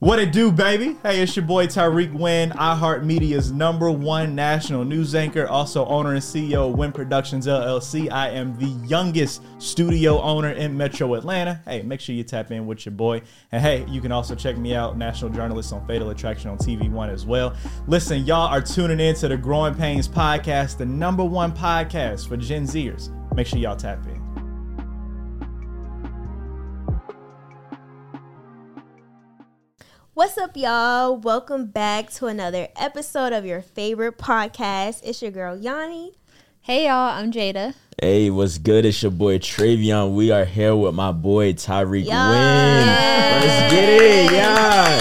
What it do, baby? Hey, it's your boy Tyrik Wynn, iHeartMedia's number one national news anchor, also owner and CEO of Wynn Productions LLC. I am the youngest studio owner in Metro Atlanta. Hey, make sure you tap in with your boy. And hey, you can also check me out, national journalist on Fatal Attraction on TV One as well. Listen, y'all are tuning in to the Growing Painz podcast, the number one podcast for Gen Zers. Make sure y'all tap in. What's up, y'all? Welcome back to another episode of your favorite podcast. It's your girl Yanni. Hey y'all, I'm Jada. Hey, what's good? It's your boy Travion. We are here with my boy Tyrik Yeah. Wynn. Let's get it, yeah.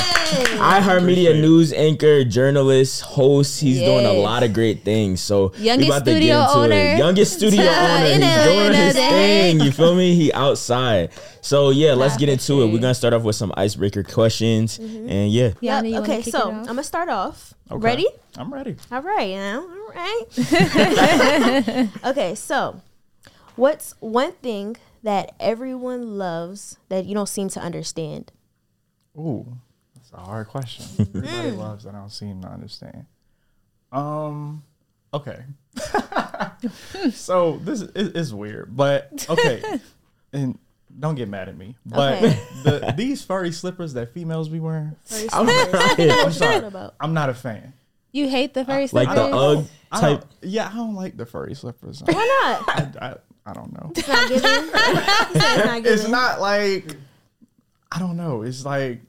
iHeartMedia news anchor, journalist, host. He's doing a lot of great things. So we Youngest about to get studio into owner. it. Youngest studio owner. He's doing his thing. You feel me? He outside. So yeah, let's get into it. We're gonna start off with some icebreaker questions, and yeah. Yanni, Yep, okay, so I'm gonna start off. Okay. Ready? I'm ready. All right, now. All right. okay, so what's one thing that everyone loves that you don't seem to understand? Ooh, that's a hard question. Everybody loves that I don't seem to understand. Um, okay. so this is is weird, but okay. and don't get mad at me, but Okay. the these furry slippers that females be wearing, I'm I'm sorry. I'm not a fan. You hate the first Like the slippers? UGG I type. yeah, I don't like the furry slippers. Why not? I, I, I don't know. It's not giving. It's not It's not like I don't know. It's like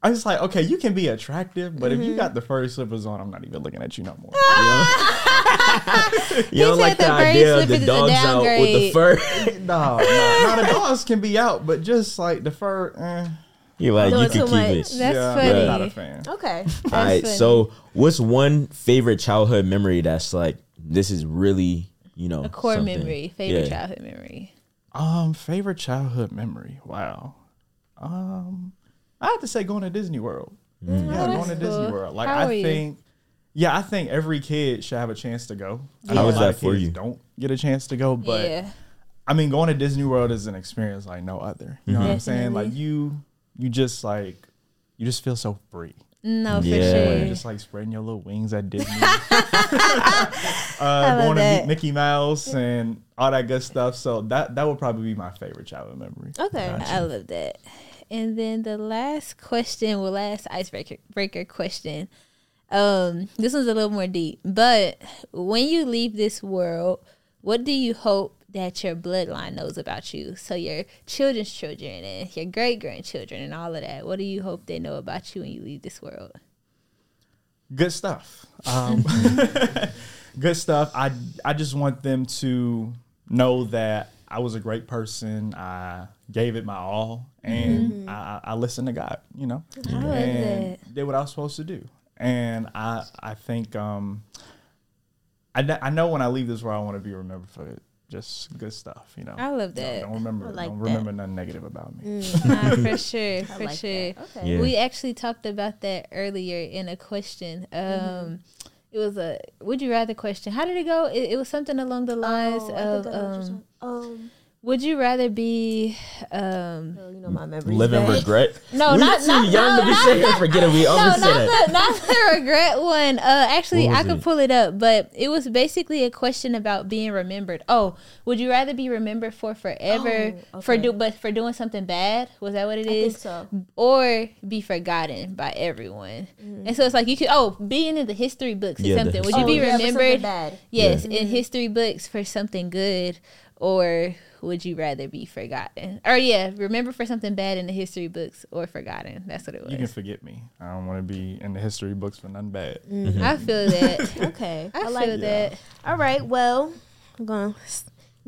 I was like, okay, you can be attractive, but if you got the furry slippers on, I'm not even looking at you no more. You don't like the, the idea of the dogs out with the fur. no, no, no, the dogs can be out, but just like the fur, eh, You're like Doing you can keep much. it. That's yeah, funny. I'm not a fan. Okay. All right. funny. So, what's one favorite childhood memory that's like this is really you know A core something- memory, favorite Yeah. childhood memory. Um, favorite childhood memory. Wow. Um, I have to say going to Disney World. Yeah, Oh, that's going to Disney. World. Like How I were you? think, yeah, I think every kid should have a chance to go. I How know was that for kids you? Don't get a chance to go, but yeah. I mean, going to Disney World is an experience like no other. You know what I'm saying? Like you, you just like, you just feel so free. No, for Yeah. You're sure. just like spreading your little wings at Disney, uh, love going to meet Mickey Mouse and all that good stuff. So that that would probably be my favorite childhood memory. Okay. I love that. And then the last question, well, last icebreaker breaker question. Um, this one's a little more deep. But when you leave this world, what do you hope that your bloodline knows about you? So your children's children and your great grandchildren and all of that. What do you hope they know about you when you leave this world? good stuff. Um, good stuff. I I just want them to know that I was a great person. I gave it my all, and I, I listened to God. You know, I and that. did what I was supposed to do. And I I think um, I I know when I leave this world, I want to be remembered for just good stuff. You know, I love Don't- that. Don't remember I like don't that. remember nothing negative about me. Nah, for sure, for like sure. Okay. Yeah. We actually talked about that earlier in a question. Um, Mm-hmm. It was a would you rather question. How did it go? It, it was something along the lines Oh, I of think I know what you're um, um, would you rather be um, oh, you know my memory. Live in regret. No, we not- too not- young no, to be not saying forget it. We no, always not that. the not the regret one. Uh, actually, I could it? pull it up, but it was basically a question about being remembered. Oh, would you rather be remembered for forever Oh, for do but for doing something bad? Was that what it I is? think so. Or be forgotten by everyone. And so it's like you could oh being in the history books or Yeah, the something. Would history you be Oh, yeah, remembered? bad. Yes, in history books for something good, or would you rather be forgotten? Or yeah, remember for something bad in the history books or forgotten. That's what it was. You can forget me. I don't want to be in the history books for nothing bad. Mm-hmm. I feel that. Okay. I, I, like feel that. that. All right. Well, I'm gonna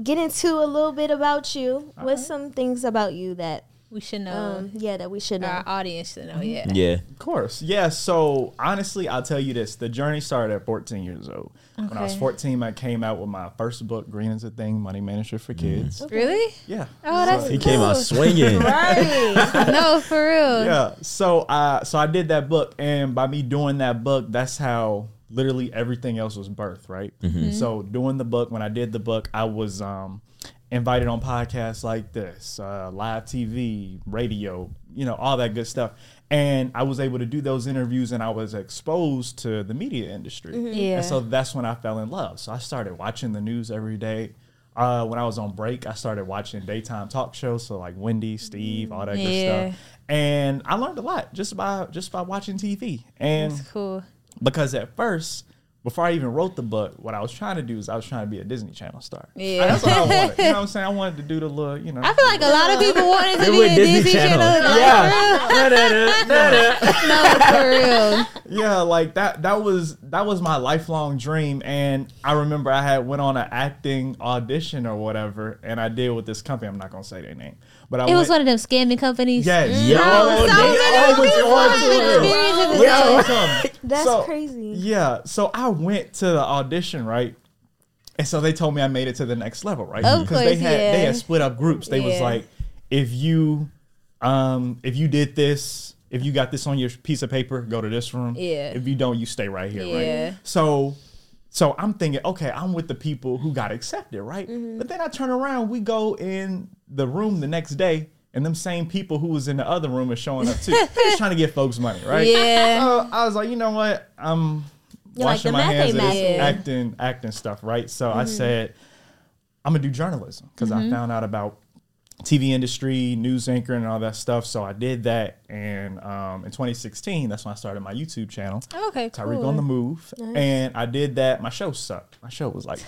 get into a little bit about you. What's some things about you that we should know. Um, yeah, that we should know. our audience should know. Yeah. Yeah. Of course. Yeah. So honestly, I'll tell you this: the journey started at 14 years old. When I was 14, I came out with my first book, Green is a Thing: Money Manager for Kids. Really? Yeah. Oh, that's He came out swinging. right. no, for real. yeah so i so i did that book and by me doing that book that's how literally everything else was birthed right so doing the book when i did the book i was um invited on podcasts like this uh, live tv radio you know all that good stuff and i was able to do those interviews and i was exposed to the media industry Yeah. and so that's when i fell in love so i started watching the news every day uh, when I was on break, I started watching daytime talk shows, so like Wendy, Steve, all that good Yeah. stuff and I learned a lot just by just by watching TV. And That's cool. because at first, before I even wrote the book, what I was trying to do is I was trying to be a Disney Channel star. Yeah. that's what I wanted. You know what I'm saying? I wanted to do the little, you know. I feel like a lot of people wanted to They be a Disney Disney, Channel. Channel. Like, Yeah. No, for real. yeah, like that. That was that was my lifelong dream. And I remember I had went on an acting audition or whatever, and I did with this company. I'm not gonna say their name, but I It went. was one of them scamming companies. Yes. Yo, so they always on to it. Yo. That's So- crazy. Yeah. So I went to the audition, right? And so they told me I made it to the next level, right? Of they course, had they had split up groups. They was like, if you um if you did this, if you got this on your piece of paper, go to this room. Yeah. If you don't, you stay right here, Yeah. right? So so I'm thinking, okay, I'm with the people who got accepted, right? Mm-hmm. But then I turn around, we go in the room the next day, and them same people who was in the other room are showing up too. Just trying to get folks money, right? Yeah. So I was like, you know what? I'm You're washing the my hands of this acting, acting stuff, right? So I said, I'm gonna do journalism because I found out about TV industry, news anchor, and all that stuff. So I did that, and um, in 2016, that's when I started my YouTube channel. Okay, Tyrik on the Move, and I did that. My show sucked. My show was like,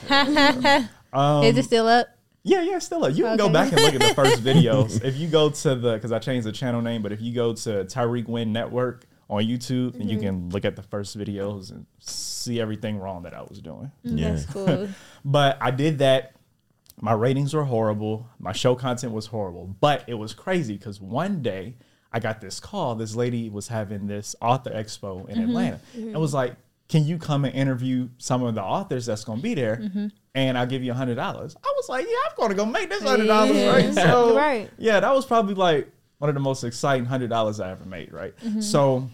um, Is it still up? yeah, yeah, still up. You can go back and look at the first videos. if you go to the, because I changed the channel name, but if you go to Tyrik Wynn Network on YouTube, and you can look at the first videos and see everything wrong that I was doing. Yeah. That's cool. But I did that. My ratings were horrible. My show content was horrible. But it was crazy because one day I got this call. This lady was having this author expo in mm-hmm. Atlanta and was like, Can you come and interview some of the authors that's going to be there? Mm-hmm. And I'll give you a $100. I was like, Yeah, I'm going to go make this $100, right? So, Right. yeah, that was probably like one of the most exciting $100 I ever made, right? Mm-hmm. So,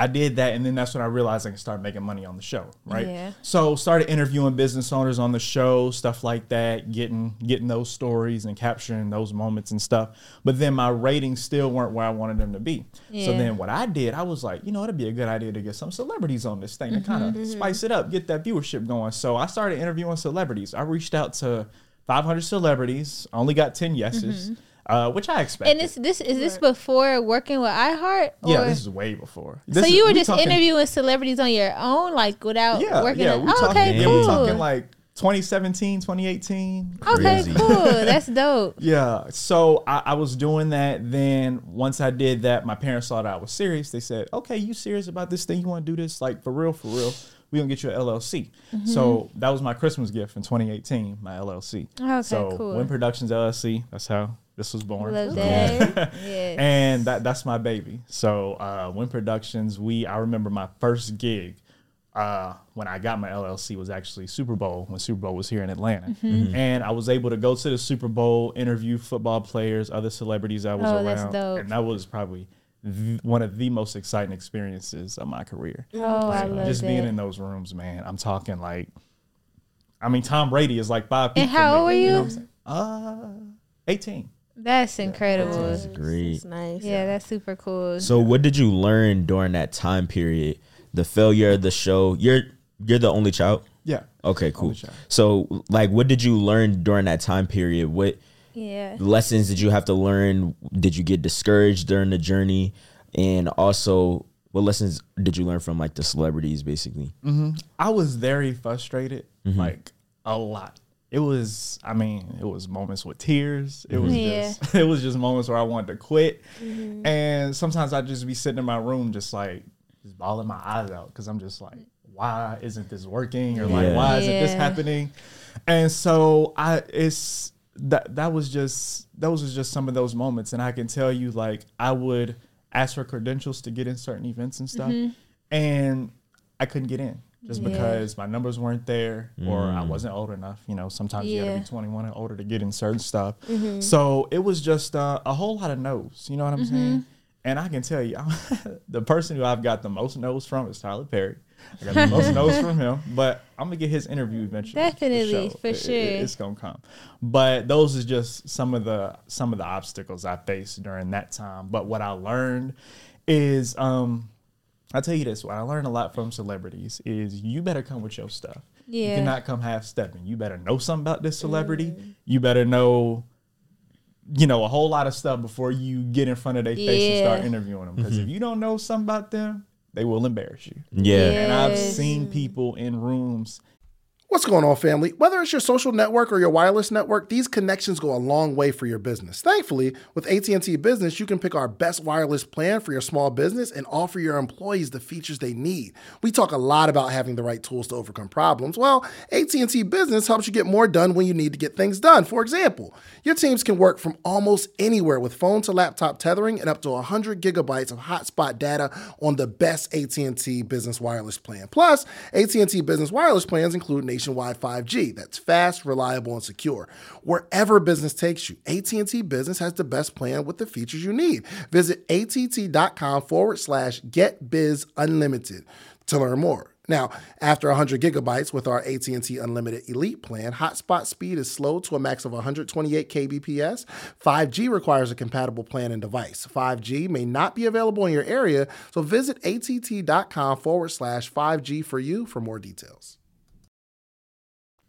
I did that, and then that's when I realized I can start making money on the show, right? Yeah. So started interviewing business owners on the show, stuff like that, getting getting those stories and capturing those moments and stuff. But then my ratings still weren't where I wanted them to be. Yeah. So then what I did, I was like, you know, it'd be a good idea to get some celebrities on this thing to mm-hmm. kind of mm-hmm. spice it up, get that viewership going. So I started interviewing celebrities. I reached out to 500 celebrities, only got 10 yeses, mm-hmm. Uh, which I expect. And this this is this before working with iHeart? yeah, this is way before. so This is- you were we just talking- interviewing celebrities on your own, like without yeah, working. yeah, on- we oh, talking, okay, yeah, cool. we talking like 2017, 2018. okay, cool. That's dope. Yeah, so I, I was doing that. Then once I did that, my parents saw that I was serious. They said, "Okay, you serious about this thing? You want to do this like for real, for real? We gonna get you an LLC." Mm-hmm. So that was my Christmas gift in 2018, my LLC. Okay, so cool. Wynn Productions LLC. That's how this was born. Love that. yeah. and that that's my baby. So uh, Wynn Productions, we I remember my first gig uh, when I got my LLC was actually Super Bowl when Super Bowl was here in Atlanta, Mm-hmm. and I was able to go to the Super Bowl, interview football players, other celebrities I was Oh, around, that's dope. and that was probably th- one of the most exciting experiences of my career. Oh, I Like, love just that. being in those rooms, man. I'm talking like, I mean, Tom Brady is like five. And feet from how old were you? know what I'm saying? Uh, 18. That's incredible. That's great. It's nice. Yeah, that's super cool. So what did you learn during that time period? The failure of the show. You're you're the only child? Yeah. Okay, cool. So like what did you learn during that time period? What yeah. lessons did you have to learn? Did you get discouraged during the journey? And also what lessons did you learn from like the celebrities basically? I was very frustrated, Mm-hmm. like a lot. It was, I mean, it was moments with tears. It mm-hmm. was Yeah. just, it was just moments where I wanted to quit. Mm-hmm. And sometimes I'd just be sitting in my room, just like, just bawling my eyes out because I'm just like, why isn't this working? Or like, Yeah. why isn't this happening? And so I, it's that that was just those was just some of those moments, and I can tell you, like I would ask for credentials to get in certain events and stuff, mm-hmm. and I couldn't get in just Yeah. because my numbers weren't there or I Mm. wasn't old enough. You know, sometimes you gotta be 21 and older to get in certain stuff. So it was just uh, a whole lot of no's. You know what I'm saying? And I can tell you, the person who I've got the most no's from is Tyler Perry. I got the most no's from him, but I'm gonna get his interview eventually. Definitely, for It- it- sure. it's gonna come. But those is just some of the some of the obstacles I faced during that time. But what I learned is, um, I'll tell you this: what I learned a lot from celebrities is you better come with your stuff. Yeah. You cannot come half stepping. You better know something about this celebrity. Mm. You better know, you know, a whole lot of stuff before you get in front of their face and start interviewing them. Because mm-hmm. if you don't know something about them, they will embarrass you. Yeah. And I've seen people in rooms What's going on, family? Whether it's your social network or your wireless network, these connections go a long way for your business. Thankfully, with AT&T Business, you can pick our best wireless plan for your small business and offer your employees the features they need. We talk a lot about having the right tools to overcome problems. Well, AT&T Business helps you get more done when you need to get things done. For example, your teams can work from almost anywhere with phone to laptop tethering and up to 100 gigabytes of hotspot data on the best AT&T Business wireless plan. Plus, AT&T Business wireless plans include nationwide 5G that's fast, reliable, and secure. Wherever business takes you, AT&T Business has the best plan with the features you need. Visit att.com forward slash get biz unlimited to learn more. Now, after 100 gigabytes with our AT&T Unlimited Elite plan, hotspot speed is slow to a max of 128 kbps. 5G requires a compatible plan and device. 5G may not be available in your area, so visit att.com forward slash 5G for you for more details.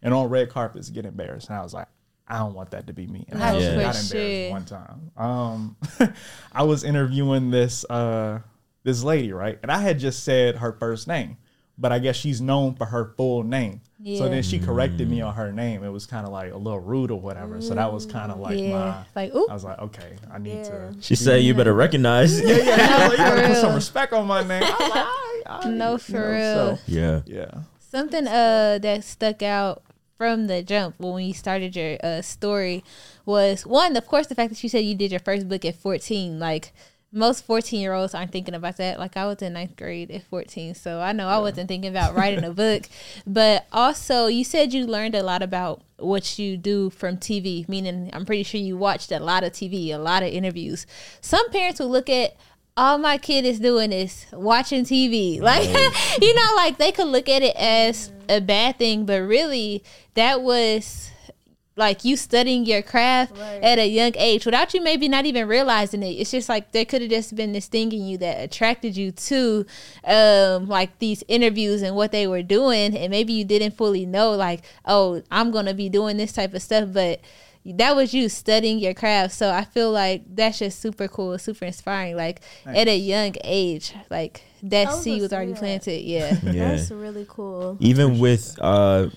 And on red carpets get embarrassed. And I was like, I don't want that to be me. And I actually got embarrassed sure. one time. Um, I was interviewing this uh, this lady, right? And I had just said her first name, but I guess she's known for her full name. So then she corrected me on her name. It was kind of like a little rude or whatever. So that was kind of like yeah. my. Like, ooh. I was like, okay, I need to. She said you better recognize. Yeah, yeah. I like, you gotta put some respect on my name. I was like, all right, all right, No, you for know, real. so, Yeah. yeah. Something uh that stuck out from the jump when you started your uh, story was one, of course, the fact that you said you did your first book at 14. Like most 14 year olds aren't thinking about that. Like I was in ninth grade at 14, so I know I wasn't thinking about writing a book. But also, you said you learned a lot about what you do from TV, meaning I'm pretty sure you watched a lot of TV, a lot of interviews. Some parents will look at all my kid is doing is watching TV. Like, you know, like they could look at it as a bad thing, but really that was like you studying your craft at a young age without you maybe not even realizing it. It's just like there could have just been this thing in you that attracted you to um like these interviews and what they were doing and maybe you didn't fully know like, oh, I'm gonna be doing this type of stuff, but that was you studying your craft. So I feel like that's just super cool, super inspiring. Like at a young age, like that I was seed gonna was already that. planted. Yeah. Yeah. That's really cool. Even with uh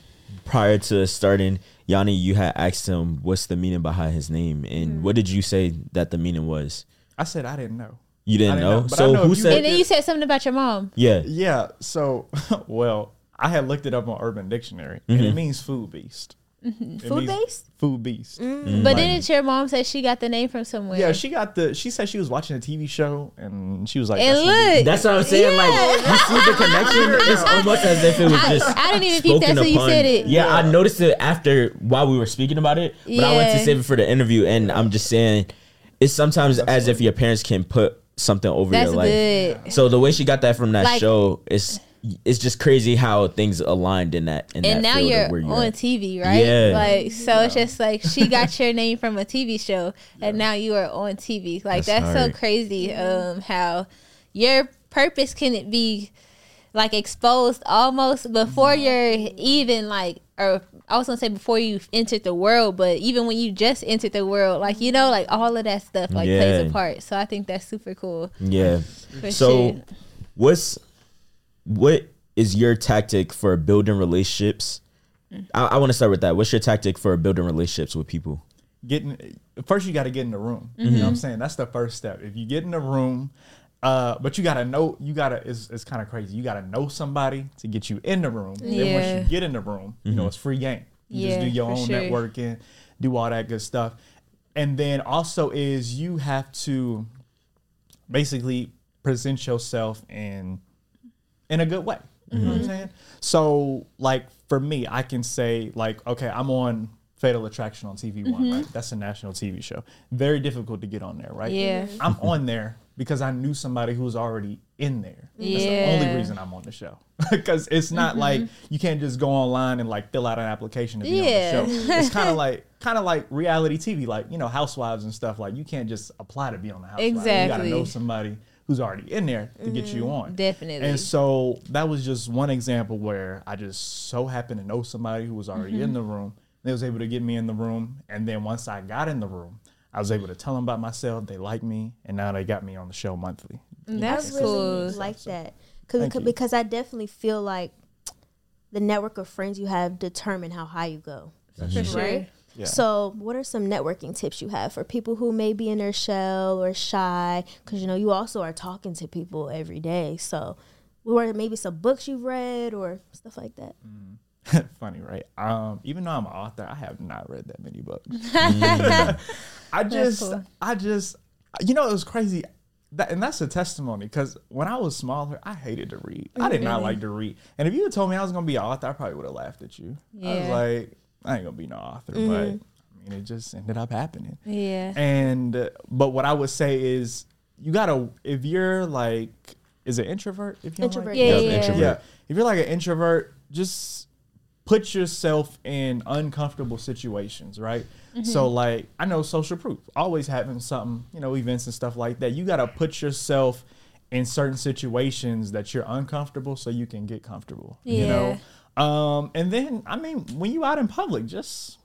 prior to starting, Yanni, you had asked him what's the meaning behind his name, and what did you say that the meaning was? I said I didn't know. You didn't, didn't know. know, but I so know who you said? and then you said something about your mom. yeah. Yeah. So, well, I had looked it up on Urban Dictionary, and it means food beast. It Mm-hmm. Food means based? Food beast. Mm. But didn't your mom say she got the name from somewhere? Yeah, she got the. She said she was watching a TV show, and she was like, and "That's what That's what I'm saying. Like you see the connection. It's almost as if it was I, just. I didn't even think spoken that's how you said it. Yeah, I noticed it after while we were speaking about it, but I went to save it for the interview, and I'm just saying, it's sometimes as if your parents can put something over That's your life. good. So the way she got that from that Like- show is it's just crazy how things aligned in that in And that now field you're where you're on at. TV, right? Yeah. Like so, it's just like she got your name from a TV show, and now you are on TV. Like That's that's, so crazy. Um, how your purpose can it be like exposed almost before you're even like, or I was gonna say before you entered the world, but even when you just entered the world, like you know, like all of that stuff like plays a part. So I think that's super cool. Yeah. For so sure. what's what is your tactic for building relationships? I, I want to start with that. What's your tactic for building relationships with people? getting first you got to get in the room you know Mm-hmm. what i'm saying that's the first step if you get in the room uh but you got to know you got to it's, it's kind of crazy you got to know somebody to get you in the room then once you get in the room you know it's free game you just do your own sure. networking do all that good stuff. And then also is you have to basically present yourself in in a good way. You know what I'm mm-hmm. saying? So like for me, I can say like, okay, I'm on Fatal Attraction on TV One, mm-hmm. right? That's a national TV show. Very difficult to get on there, right? Yeah. I'm on there because I knew somebody who was already in there. That's the Yeah. only reason I'm on the show. Because it's not mm-hmm. like you can't just go online and like fill out an application to be Yeah. on the show. It's kind of like kind of like reality TV, like you know, housewives and stuff. Like you can't just apply to be on the housewives. Exactly. You gotta know somebody who's already in there to get you on. Definitely. And so that was just one example where I just so happened to know somebody who was already Mm-hmm. in the room. They was able to get me in the room, and then once I got in the room, I was able to tell them about myself. They liked me, and now they got me on the show monthly. That's I really cool. like that Cause, Thank you. because I definitely feel like the network of friends you have determine how high you go. For sure. Yeah. So, what are some networking tips you have for people who may be in their shell or shy? Because you know you also are talking to people every day. So, what are maybe some books you've read or stuff like that? Funny, right? Um, even though I'm an author, I have not read that many books. I just, cool. I just, you know, it was crazy. That, and that's a testimony because when I was smaller, I hated to read. I did not like to read. And if you had told me I was gonna be an author, I probably would have laughed at you. I was like, I ain't gonna be no author, but I mean, it just ended up happening. Yeah. And uh, but what I would say is, you gotta if you're like, is it introvert? If you Introvert, Yeah, Yeah, yeah. introvert. yeah. If you're like an introvert, just put yourself in uncomfortable situations, right? So like I know social proof, always having something, you know, events and stuff like that. You gotta put yourself in certain situations that you're uncomfortable so you can get comfortable. You know? Um, and then I mean, when you out in public, just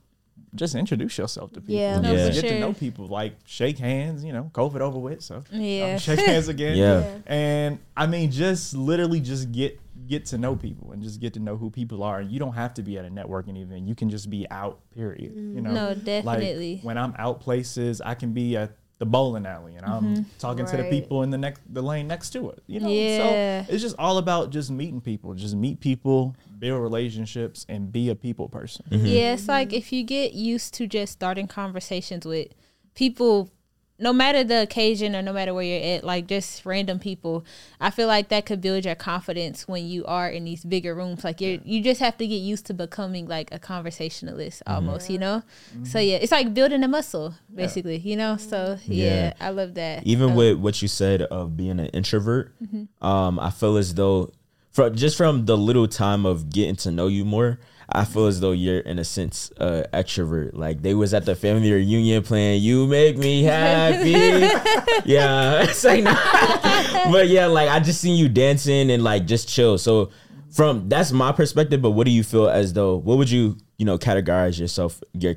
just introduce yourself to people. Yeah. No, Yeah. for Get to know people. Like shake hands, you know, COVID over with. So Yeah. um, shake hands again. Yeah. Yeah. And I mean, just literally just get get to know people and just get to know who people are. And you don't have to be at a networking event. You can just be out, period. You know? No, Like definitely. when I'm out places, I can be at the bowling alley and I'm mm-hmm. talking to the people in the next the lane next to it. You know? Yeah. So it's just all about just meeting people. Just meet people, build relationships, and be a people person. Yeah, it's mm-hmm. like if you get used to just starting conversations with people, no matter the occasion or no matter where you're at, like just random people, I feel like that could build your confidence when you are in these bigger rooms. Like you, you just have to get used to becoming like a conversationalist almost, you know. So yeah, it's like building a muscle, basically, you know. So yeah, Yeah. I love that. even Um, with what you said of being an introvert, um, I feel as though, from just from the little time of getting to know you more, I feel as though you're in a sense uh, extrovert. Like they was at the family reunion playing "You Make Me Happy," yeah, it's like, nah. but yeah, like I just seen you dancing and like just chill. So from that's my perspective. But what do you feel as though? What would you you know categorize yourself, your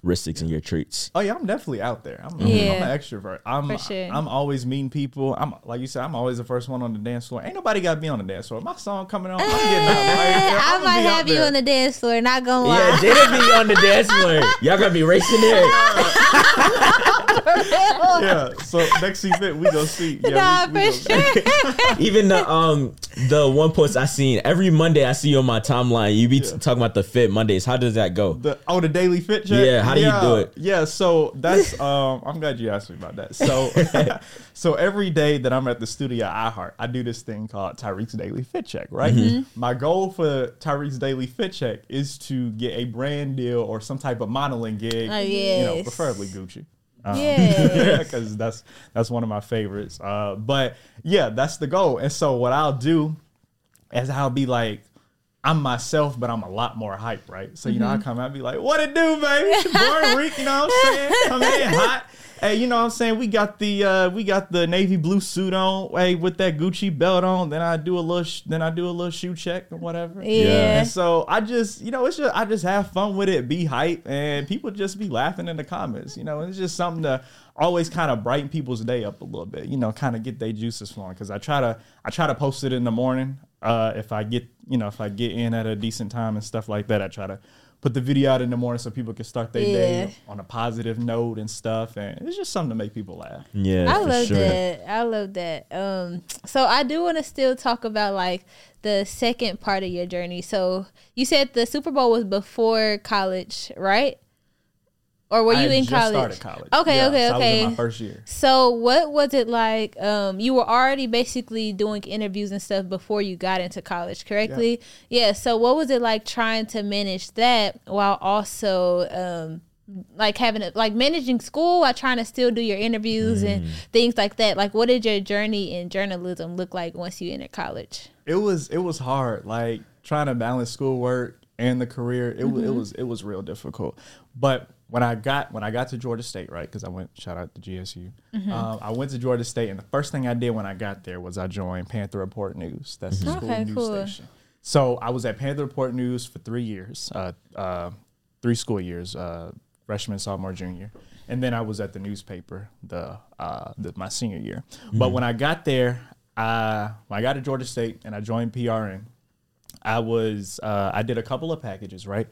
characteristics and your traits? Oh yeah, I'm definitely out there. I'm, Yeah. I'm an extrovert. I'm For sure. I'm always meeting people. I'm like you said, I'm always the first one on the dance floor. Ain't nobody got me on the dance floor. My song coming on, I'm getting out. Like, I I'ma might have you there. on the dance floor, not gonna Yeah, lie. Jada be on the dance floor. Y'all gonna be racing there. yeah. So next event we go see. Yeah, Nah, we, we for go- sure. Even the um the one post I seen every Monday I see you on my timeline. You be t- talking about the fit Mondays. How does that go? The oh the daily fit check. Yeah, how do you do it? Yeah, so that's um I'm glad you asked me about that. So so every day that I'm at the studio at iHeart, I do this thing called Tyrik's Daily Fit Check, right? Mm-hmm. My goal for Tyrik's Daily Fit Check is to get a brand deal or some type of modeling gig. Oh, You know, preferably Gucci. Um, Yeah. because that's that's one of my favorites. Uh, but yeah, that's the goal. And so what I'll do is I'll be like, I'm myself, but I'm a lot more hype, right? So you know, I come out and be like, "What it do, baby? It's your Reek, you know what I'm saying? Come in hot." Hey, you know what I'm saying? We got the uh, we got the navy blue suit on, hey, with that Gucci belt on. Then I do a little, sh- then I do a little shoe check or whatever. Yeah. And so I just, you know, it's just I just have fun with it, be hype, and people just be laughing in the comments. You know, it's just something to always kind of brighten people's day up a little bit. You know, kind of get their juices flowing. Because I try to I try to post it in the morning. Uh, if I get you know if I get in at a decent time and stuff like that, I try to put the video out in the morning so people can start their Yeah. day on a positive note and stuff. And it's just something to make people laugh. Yeah, I love sure. that. I love that. Um, so I do want to still talk about like the second part of your journey. So you said the Super Bowl was before college, right? Or were I you in college? started college. Okay, Yeah, okay, so okay. my first year. So what was it like? Um, you were already basically doing interviews and stuff before you got into college, correctly? Yeah. So what was it like trying to manage that while also um, like having a, like managing school while trying to still do your interviews and things like that? Like, what did your journey in journalism look like once you entered college? it was it was hard like trying to balance schoolwork and the career it, was it was it was real difficult but when i got when i got to georgia state right because i went shout out to gsu um, i went to georgia state and the first thing i did when i got there was i joined panther report news. That's the school Okay, news cool. station. So i was at panther report news for three years uh, uh, three school years uh, freshman sophomore junior. And then i was at the newspaper the, uh, the my senior year. But when i got there I, when I got to Georgia State and I joined PRN, I was uh, I did a couple of packages. Right,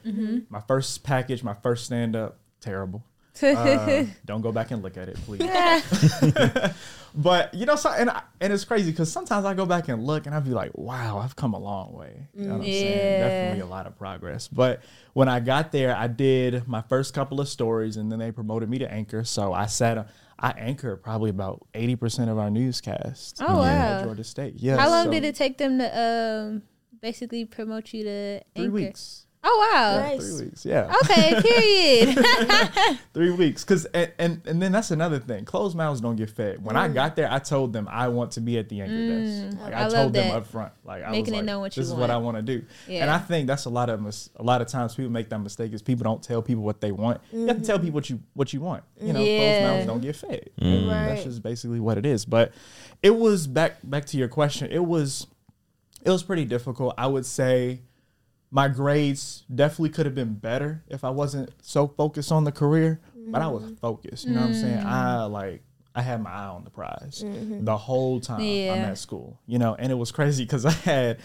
my first package, my first stand up, terrible. Uh, don't go back and look at it, please. but you know, so and I, and it's crazy because sometimes I go back and look and I'd be like, wow, I've come a long way. You know what I'm saying? Yeah. Definitely a lot of progress. But when I got there, I did my first couple of stories and then they promoted me to anchor. So I sat. I anchor probably about eighty percent of our newscasts. Oh, at wow. Georgia State. Yeah. How long so did it take them to um, basically promote you to Three anchor? weeks. Oh wow. Nice. Three weeks. Yeah. Okay, period. Three weeks. Cause and, and and then that's another thing. Closed mouths don't get fed. When I got there, I told them I want to be at the anchor desk. Like Mm. I I, told them that. up front. Like I Making was it like, known what you this is what I want. want to do. Yeah. And I think that's a lot of mis- a lot of times people make that mistake is people don't tell people what they want. You have to tell people what you what you want. You know, Mm-hmm. Yeah. closed mouths don't get fed. And That's just basically what it is. But it was back back to your question. It was it was pretty difficult. I would say my grades definitely could have been better if I wasn't so focused on the career, but I was focused. You know what I'm saying? I like I had my eye on the prize the whole time yeah. I'm at school. You know, and it was crazy because I had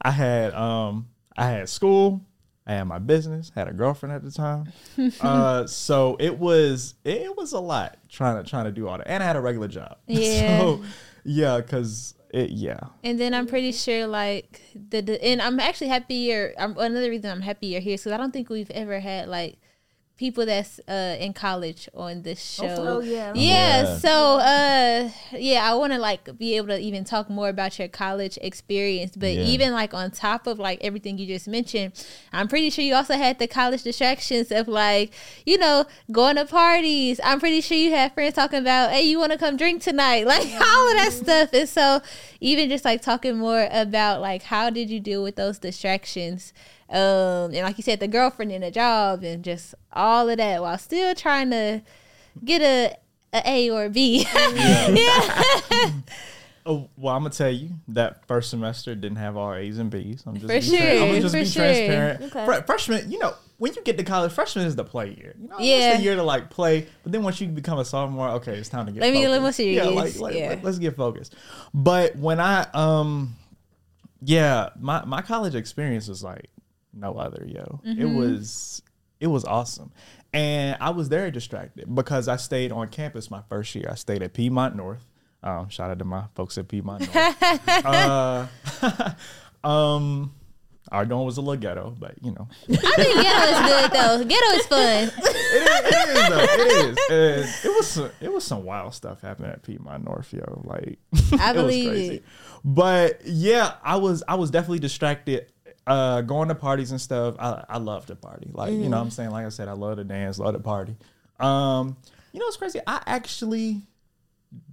I had um I had school, I had my business, had a girlfriend at the time. uh so it was it was a lot trying to trying to do all that. And I had a regular job. Yeah. So yeah, cause it yeah. And then I'm pretty sure, like the, the and I'm actually happy you're. I'm, another reason I'm happy you're here because I don't think we've ever had like people that's uh in college on this show. Oh yeah. Yeah, Yeah. so uh yeah, I want to like be able to even talk more about your college experience, but Yeah. even like on top of like everything you just mentioned, I'm pretty sure you also had the college distractions of like, you know, going to parties. I'm pretty sure you had friends talking about, "Hey, you want to come drink tonight?" Like all of that stuff. And so even just like talking more about like how did you deal with those distractions? Um and like you said the girlfriend and the job and just all of that while still trying to get a a A or a B. yeah. Oh, well, I'm gonna tell you that first semester didn't have all A's and B's. I'm just For sure, tran- I'm gonna just for be sure. transparent. Okay. Fre- freshman, you know, when you get to college, freshman is the play year. You know, Yeah. it's the year to like play. But then once you become a sophomore, okay, it's time to get. Let me get a little focused. more Yeah, serious. like, like Yeah. let, us get focused. But when I um, yeah, my my college experience was like no other, yo. It Mm-hmm. was it was awesome. And I was very distracted because I stayed on campus my first year. I stayed at Piedmont North. Um, shout out to my folks at Piedmont North. uh, um, our dorm was a little ghetto, but you know, I think ghetto is good though. Ghetto is fun. it is, it is though. It is. And it was some, it was some wild stuff happening at Piedmont North, yo. Like I it was believe crazy. it. But yeah, I was I was definitely distracted. Uh, going to parties and stuff. I I love to party. Like you know, what I'm saying. Like I said, I love to dance, love to party. Um, you know, it's crazy. I actually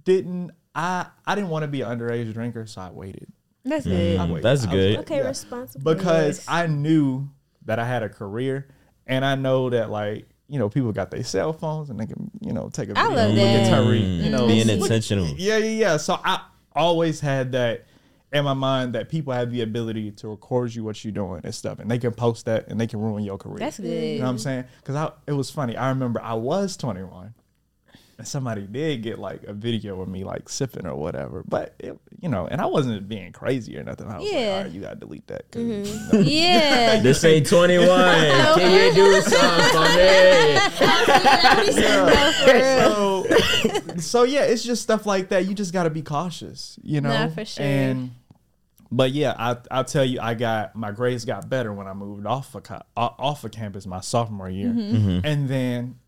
didn't. I I didn't want to be an underage drinker, so I waited. That's good. I Mm, waited. that's good. like, Okay, yeah responsible. because I knew that I had a career, and I know that like you know people got their cell phones and they can you know take a I video love look at that. Tariq, you know, Being look- intentional. Yeah, yeah, yeah. So I always had that in my mind that people have the ability to record you what you're doing and stuff, and they can post that and they can ruin your career. That's good. You good. know what I'm saying? Because I it was funny. I remember I was 21. And somebody did get like a video of me like sipping or whatever, but it, you know, and I wasn't being crazy or nothing. I was like, Yeah. all right, you gotta delete that. Mm-hmm. you know, Yeah. This ain't 21. Can you do something for me? so, so yeah, it's just stuff like that. You just got to be cautious, you know. Nah, for sure. And but yeah, I I'll tell you, I got my grades got better when I moved off of co- off of campus my sophomore year, Mm-hmm. and then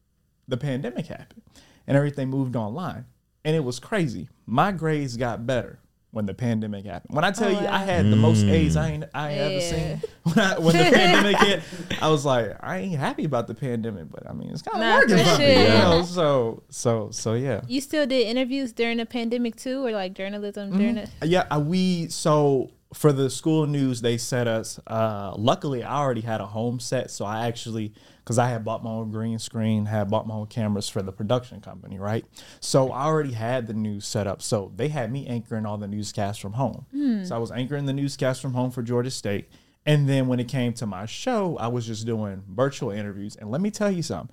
the pandemic happened and everything moved online. And it was crazy. My grades got better when the pandemic happened. When I tell Oh, you I had the most A's I ain't I ain't ever seen. When, I, when the pandemic hit, I was like, I ain't happy about the pandemic, but I mean it's kind of Nah, working for me. You know? So so so yeah. You still did interviews during the pandemic too, or like journalism during it? Yeah, uh, we so for the school news they set us. Uh, luckily, I already had a home set, so I actually because I had bought my own green screen, had bought my own cameras for the production company, right? So I already had the news set up. So they had me anchoring all the newscasts from home. Hmm. So I was anchoring the newscast from home for Georgia State. And then when it came to my show, I was just doing virtual interviews. And let me tell you something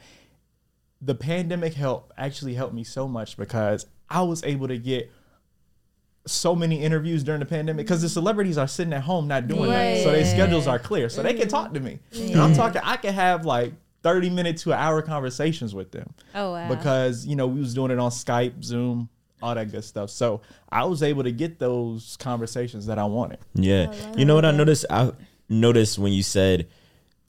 the pandemic help actually helped me so much because I was able to get so many interviews during the pandemic because the celebrities are sitting at home not doing that. So their schedules are clear. So they can mm. talk to me. And I'm talking, I can have like 30 minute to an hour conversations with them Oh wow! because, you know, we was doing it on Skype, Zoom, all that good stuff. So I was able to get those conversations that I wanted. Yeah. You know what I noticed? I noticed when you said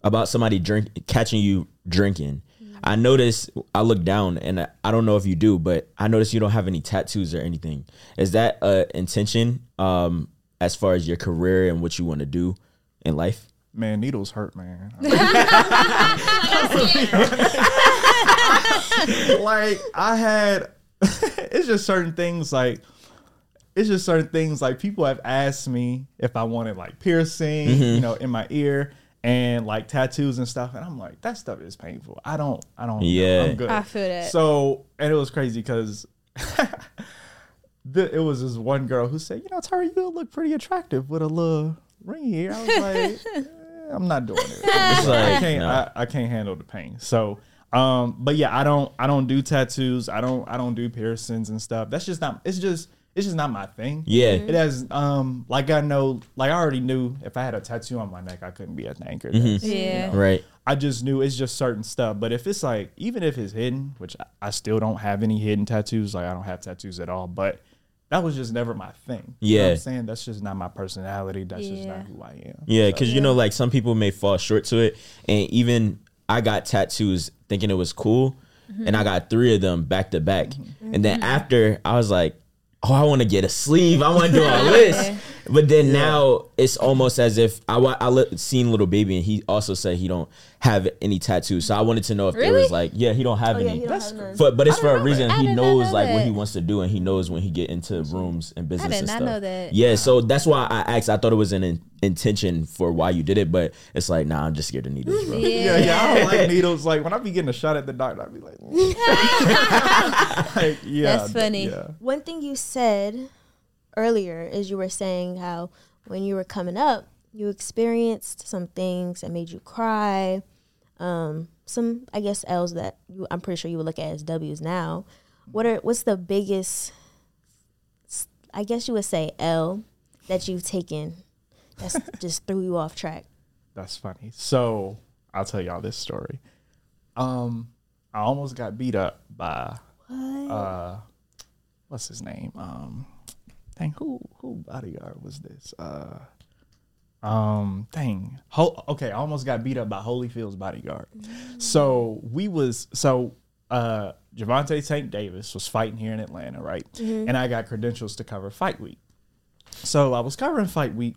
about somebody drink catching you drinking. I noticed I looked down and I, I don't know if you do, but I noticed you don't have any tattoos or anything. Is that a intention um as far as your career and what you want to do in life? Man, needles hurt, man. like I had, it's just certain things like, it's just certain things like people have asked me if I wanted like piercing, you mm-hmm. know, in my ear and like tattoos and stuff, and I'm like, that stuff is painful. I don't, I don't. Yeah. I'm good. I feel that. So, and it was crazy because. The, it was this one girl who said, "You know, Terry, you look pretty attractive with a little ring here." I was like, "I'm not doing it. It's I can't. no. I, I can't handle the pain." So, um, but yeah, I don't. I don't do tattoos. I don't. I don't do piercings and stuff. That's just not. It's just. It's just not my thing. Yeah. It has. Um, like I know. Like I already knew if I had a tattoo on my neck, I couldn't be as anchored. as, you Yeah. know. Right. I just knew it's just certain stuff. But if it's like, even if it's hidden, which I, I still don't have any hidden tattoos, like I don't have tattoos at all, but that was just never my thing. You know what Yeah. I'm saying? That's just not my personality. That's just not who I am. Yeah, because you know, like some people may fall short to it, and even I got tattoos thinking it was cool, mm-hmm. and I got three of them back to back, mm-hmm. and then mm-hmm. after I was like, oh, I want to get a sleeve, I want to do all this, but then now it's almost as if I I li- seen little baby, and he also said he don't have any tattoos, so I wanted to know if there was like, yeah, he don't have Oh, yeah, any. he don't have none. but but it's for a reason. He knows know like what he wants to do, and he knows when he get into rooms and business did and not stuff. know that. Yeah, so that's why I asked. I thought it was an in- intention for why you did it, but it's like, nah, I'm just scared of needles, bro. Yeah, yeah. I don't like needles. Like when I be getting a shot at the doctor, I'd be like, mm. like, yeah. That's funny. Yeah. One thing you said earlier is you were saying how when you were coming up, you experienced some things that made you cry. Um, some I guess L's that you, I'm pretty sure you would look at as W's now. What are what's the biggest? I guess you would say L that you've taken that's just threw you off track. That's funny. So I'll tell y'all this story. Um, I almost got beat up by uh, what's his name? Um, dang, who who bodyguard was this? Uh, um, dang, Ho- okay, I almost got beat up by Holyfield's bodyguard. So we was so uh, Gervonta Tank Davis was fighting here in Atlanta, right? And I got credentials to cover Fight Week. So I was covering Fight Week,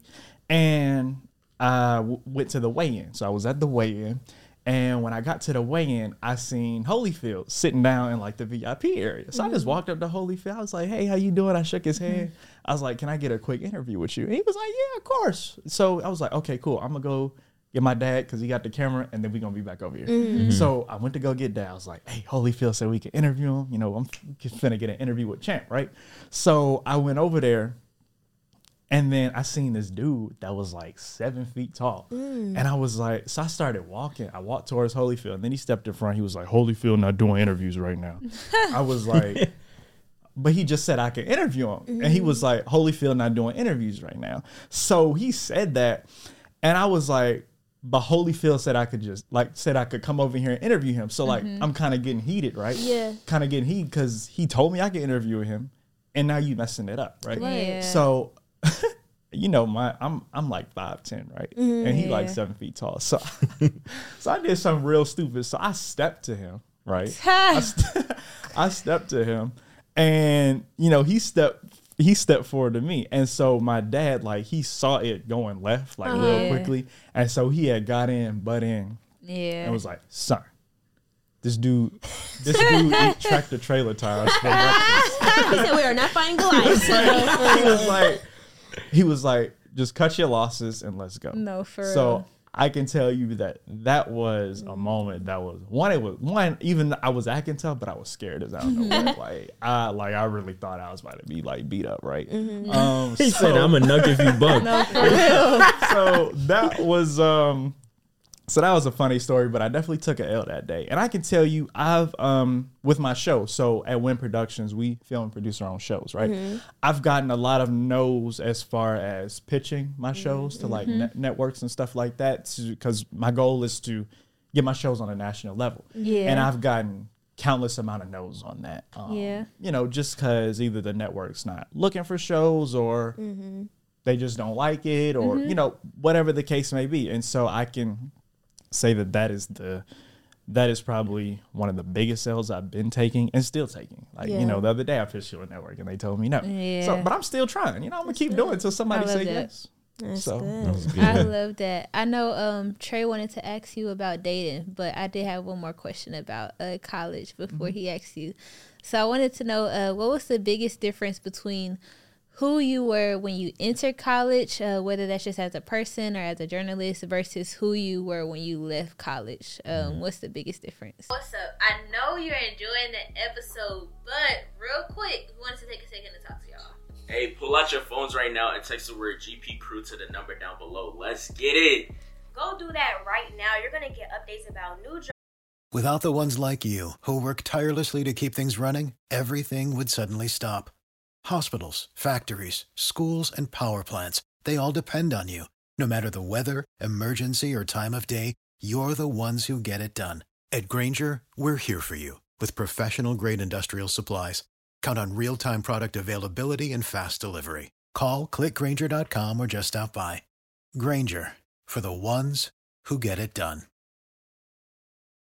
and I w- went to the weigh-in. So I was at the weigh-in, and when I got to the weigh-in, I seen Holyfield sitting down in like the VIP area. So I just mm-hmm. walked up to Holyfield. I was like, "Hey, how you doing?" I shook his mm-hmm. hand. I was like, "Can I get a quick interview with you?" And he was like, "Yeah, of course." So I was like, "Okay, cool. I'm gonna go." Get my dad because he got the camera, and then we gonna be back over here. Mm-hmm. So I went to go get dad. I was like, "Hey, Holyfield said we could interview him. You know, I'm finna get an interview with Champ, right?" So I went over there, and then I seen this dude that was like seven feet tall. Mm. And I was like, so I started walking. I walked towards Holyfield. And then he stepped in front. He was like, Holyfield not doing interviews right now. I was like, but he just said I could interview him. And he was mm-hmm. like, Holyfield not doing interviews right now. So he said that. And I was like, but Holyfield said I could just like said I could come over here and interview him. So like mm-hmm. I'm kind of getting heated, right? Yeah. Kind of getting heated because he told me I could interview him, and now you messing it up, right? Right. Yeah. So, you know, my I'm I'm like five ten, right, mm-hmm. and he like seven feet tall. So, so I did something real stupid. So I stepped to him, right? I, st- I stepped to him, and you know he stepped he stepped forward to me, and so my dad like he saw it going left like real Yeah. quickly, and so he had got in, butt in, Yeah. and was like, "Son, this dude, this dude eat tractor trailer tires for breakfast." he said we are not fighting Goliath. he was like, he was like, just cut your losses and let's go. no, for So real. I can tell you that that was a moment that was one. It was one. Even I was acting tough, but I was scared as I don't know what. Like I like I really thought I was about to be like beat up, right? Um, He said, "I'm a nuck if you buck." so that was um so that was a funny story but i definitely took a l that day. And i can tell you i've um with my show so at Wynn Productions we film and produce our own shows right? I've gotten a lot of no's as far as pitching my shows to like net- networks and stuff like that because my goal is to get my shows on a national level. Yeah. and i've gotten countless amount of no's on that um, Yeah. you know just because either the network's not looking for shows or they just don't like it or Mm-hmm. you know whatever the case may be. And so i can say that that is the that is probably one of the biggest sales i've been taking and still taking like you know the other day i pitched to a network and they told me no Yeah. so but i'm still trying you know i'm gonna keep doing it until somebody I love say yes That's so good. I love that. I know um Trey wanted to ask you about dating, but I did have one more question about uh, college before Mm-hmm. he asked you. So I wanted to know uh, what was the biggest difference between who you were when you entered college, uh, whether that's just as a person or as a journalist, versus who you were when you left college. Um, what's the biggest difference? What's up? I know you're enjoying the episode, but real quick, we wanted to take a second to talk to y'all. Hey, pull out your phones right now and text the word GP Crew to the number down below. Let's get it. Go do that right now. You're gonna get updates about new jobs. Without the ones like you, who work tirelessly to keep things running, everything would suddenly stop. Hospitals, factories, schools, and power plants, they all depend on you. No matter the weather, emergency, or time of day, you're the ones who get it done. At Grainger, we're here for you with professional grade industrial supplies. Count on real time product availability and fast delivery. Call clickgrainger.com or just stop by. Grainger for the ones who get it done.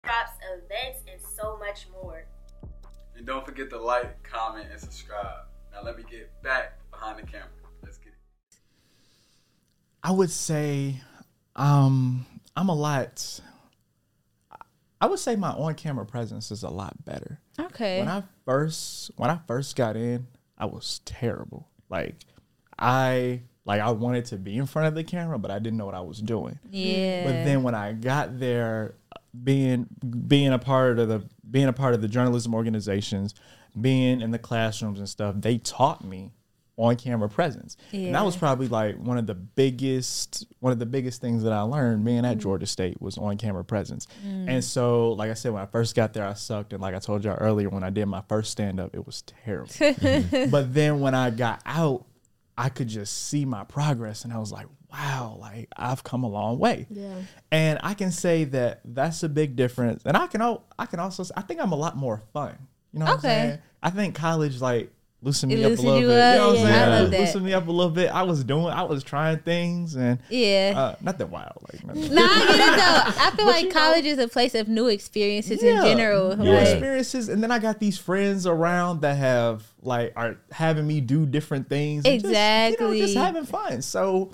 drops, events, and so much more. And don't forget to like, comment, and subscribe. Now let me get back behind the camera. Let's get it. i would say um i'm a lot i would say my on-camera presence is a lot better Okay. when I first when I first got in, I was terrible. Like I like I wanted to be in front of the camera, but I didn't know what I was doing. yeah. But then when I got there, being being a part of the being a part of the journalism organizations, being in the classrooms and stuff, they taught me on camera presence. And that was probably like one of the biggest one of the biggest things that I learned being at mm. Georgia State was on camera presence. Mm. And so like I said when I first got there I sucked and like I told y'all earlier when I did my first stand up it was terrible. but then when I got out I could just see my progress and I was like wow like I've come a long way. Yeah. And I can say that that's a big difference. And I can I can also I think I'm a lot more fun. You know what Okay. I'm saying? I think college like loosened me up a little you bit. up? You know what I'm Yeah, saying? I love It that. Loosened me up a little bit. I was doing I was trying things and yeah. uh nothing wild like nothing. No, I get it though. I feel But like you know- college is a place of new experiences Yeah, in general. new Like, experiences, and then I got these friends around that have like are having me do different things. Exactly, just, you know, just having fun. So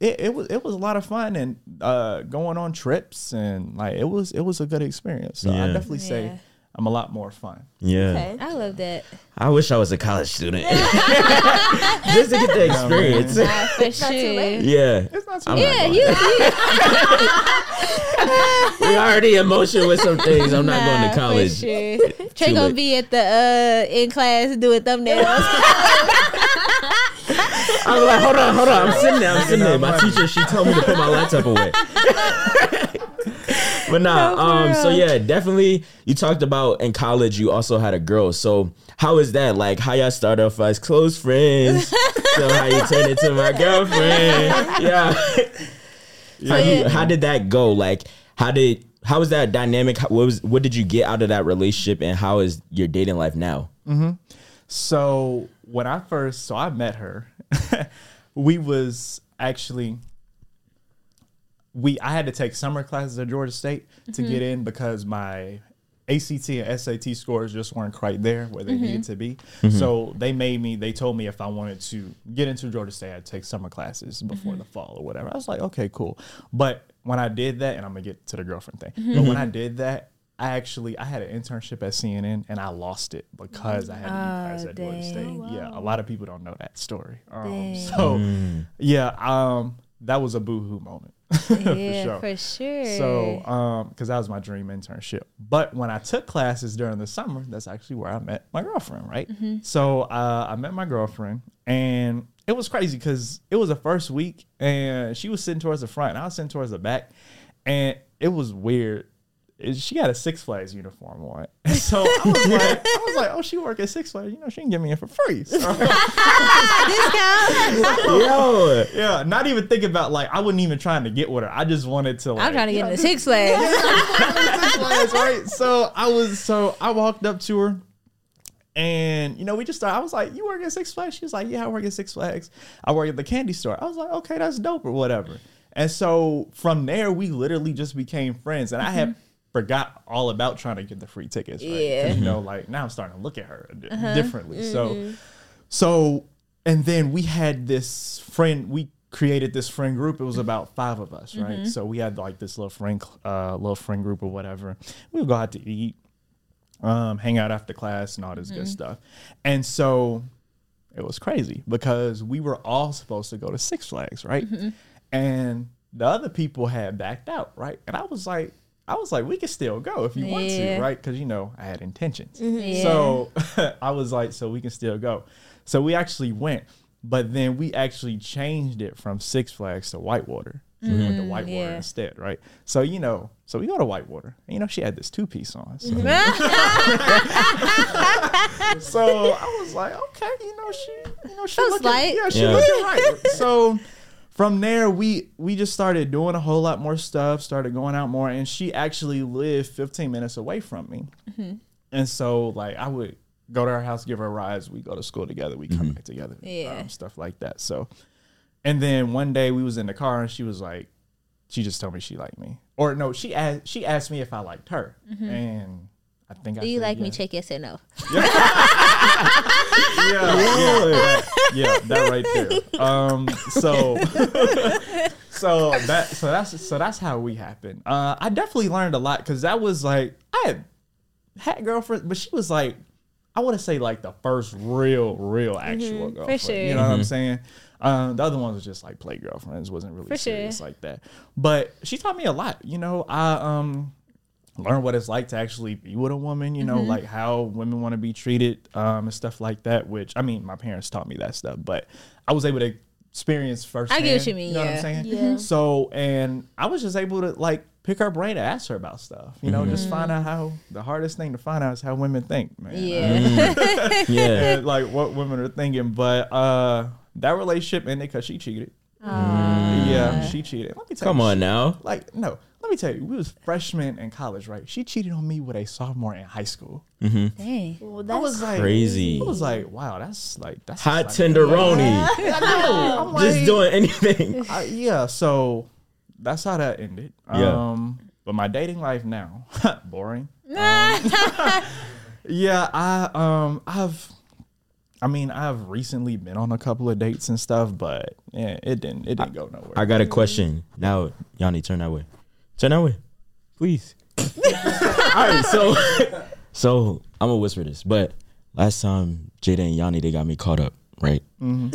it, it was it was a lot of fun and uh, going on trips and like it was it was a good experience. So I definitely say Yeah. I'm a lot more fun. Yeah. Okay. I love that. I wish I was a college student just to get the experience. Nah, for sure. late. yeah. It's not too I'm bad. Yeah, not you, going. you we already in motion with some things. I'm not going to college. For sure. Trey Too gonna late. be at the uh in class doing thumbnails. I was like, hold on, hold on. I'm sitting there. I'm sitting there. My teacher, she told me to put my laptop away. But nah, No, for um, so yeah, definitely. You talked about in college, you also had a girl. So how is that? Like, how y'all start off as close friends? so how you turn into my girlfriend? Yeah. how, you, how did that go? Like, how did how was that dynamic? How, what was what did you get out of that relationship, and how is your dating life now? So when I first, so I met her, we was actually we I had to take summer classes at Georgia State to get in because my ACT and SAT scores just weren't quite there where they needed to be. Mm-hmm. So they made me. They told me if I wanted to get into Georgia State, I'd take summer classes before the fall or whatever. I was like, okay, cool. But when I did that, and I'm gonna get to the girlfriend thing. But when I did that. I actually I had an internship at CNN and I lost it because I had to be class at Georgia State. Yeah, a lot of people don't know that story. Um, so yeah, um, that was a boohoo moment. yeah, sure. for sure. So, um, because that was my dream internship. But when I took classes during the summer, that's actually where I met my girlfriend, right? So, uh, I met my girlfriend, and it was crazy because it was the first week, and she was sitting towards the front, and I was sitting towards the back, and it was weird. It- She had a Six Flags uniform on, so I was like, I was like, oh, she work at Six Flags, you know, she can get me in for free. So- Yo, yeah, not even thinking about like I wasn't even trying to get with her. I just wanted to. Like, I'm trying to get know, into Six Flags. Six Flags, right? So I was so I walked up to her and you know, we just started. I was like, You work at Six Flags? She was like, Yeah, I work at Six Flags. I work at the candy store. I was like, Okay, that's dope or whatever. And so from there we literally just became friends. And I had mm-hmm. Forgot all about trying to get the free tickets. Right? Yeah. You know, like now I'm starting to look at her di- uh-huh. differently. So mm-hmm. so and then we had this friend we created this friend group. It was about five of us right? Mm-hmm. So we had like this little friend uh little friend group or whatever. We would go out to eat um hang out after class and all this good mm-hmm. stuff. And so it was crazy because we were all supposed to go to six flags right? And the other people had backed out right? And i was like I was like, we can still go if you want Yeah. to, right? Because you know I had intentions. Mm-hmm. Yeah. So I was like, so we can still go. So we actually went, but then we actually changed it from Six Flags to Whitewater. So we went to mm-hmm. Whitewater yeah. instead, right? So you know, so we go to Whitewater. And, you know, she had this two piece on. So, mm-hmm. so I was like, okay, you know, she, you know, she That was looking, light. yeah, she Yeah. looking right. So from there, we we just started doing a whole lot more stuff. Started going out more, and she actually lived 15 minutes away from me. Mm-hmm. And so, like, I would go to her house, give her rides. We go to school together. We come back together. Yeah. um, stuff like that. So, and then one day we was in the car, and she was like, she just told me she liked me, or no, she asked she asked me if I liked her, and I think I Mm-hmm. Do you said like me? Check yes or no. yeah, yeah, yeah, that right there. Um, so, so that, so that's, so that's how we happened. Uh, I definitely learned a lot because that was like I had had girlfriend, but she was like, I want to say like the first real, real actual girlfriend. sure. You know what I'm saying? Um, the other ones was just like play girlfriends, wasn't really For sure. serious like that. But she taught me a lot. You know, I um learn what it's like to actually be with a woman, you know, Mm-hmm. like how women want to be treated um, and stuff like that, which I mean, my parents taught me that stuff, but I was able to experience firsthand. I get what you mean, You know what. I'm saying? Yeah. So, and I was just able to like pick her brain and ask her about stuff, you know, just find out how the hardest thing to find out is how women think, man. Yeah. yeah. And, like what women are thinking. But uh, that relationship ended because she cheated. Yeah, she cheated. Let me tell Come you, on now. like no let me tell you we was freshmen in college right she cheated on me with a sophomore in high school Dang. Well, i that's was like Crazy. i was like wow that's like that's Hot like, tenderoni. I know. I'm Just like, doing anything. uh, yeah so that's how that ended Yeah. um but my dating life now boring Um, yeah i um i've I mean, I've recently been on a couple of dates and stuff, but yeah, it didn't. It didn't go nowhere. I got a question. Now, Yanni, turn that way. Turn that way. Please. All right, so so I'm gonna whisper this, but last time Jada and Yanni they got me caught up, right? Mm-hmm.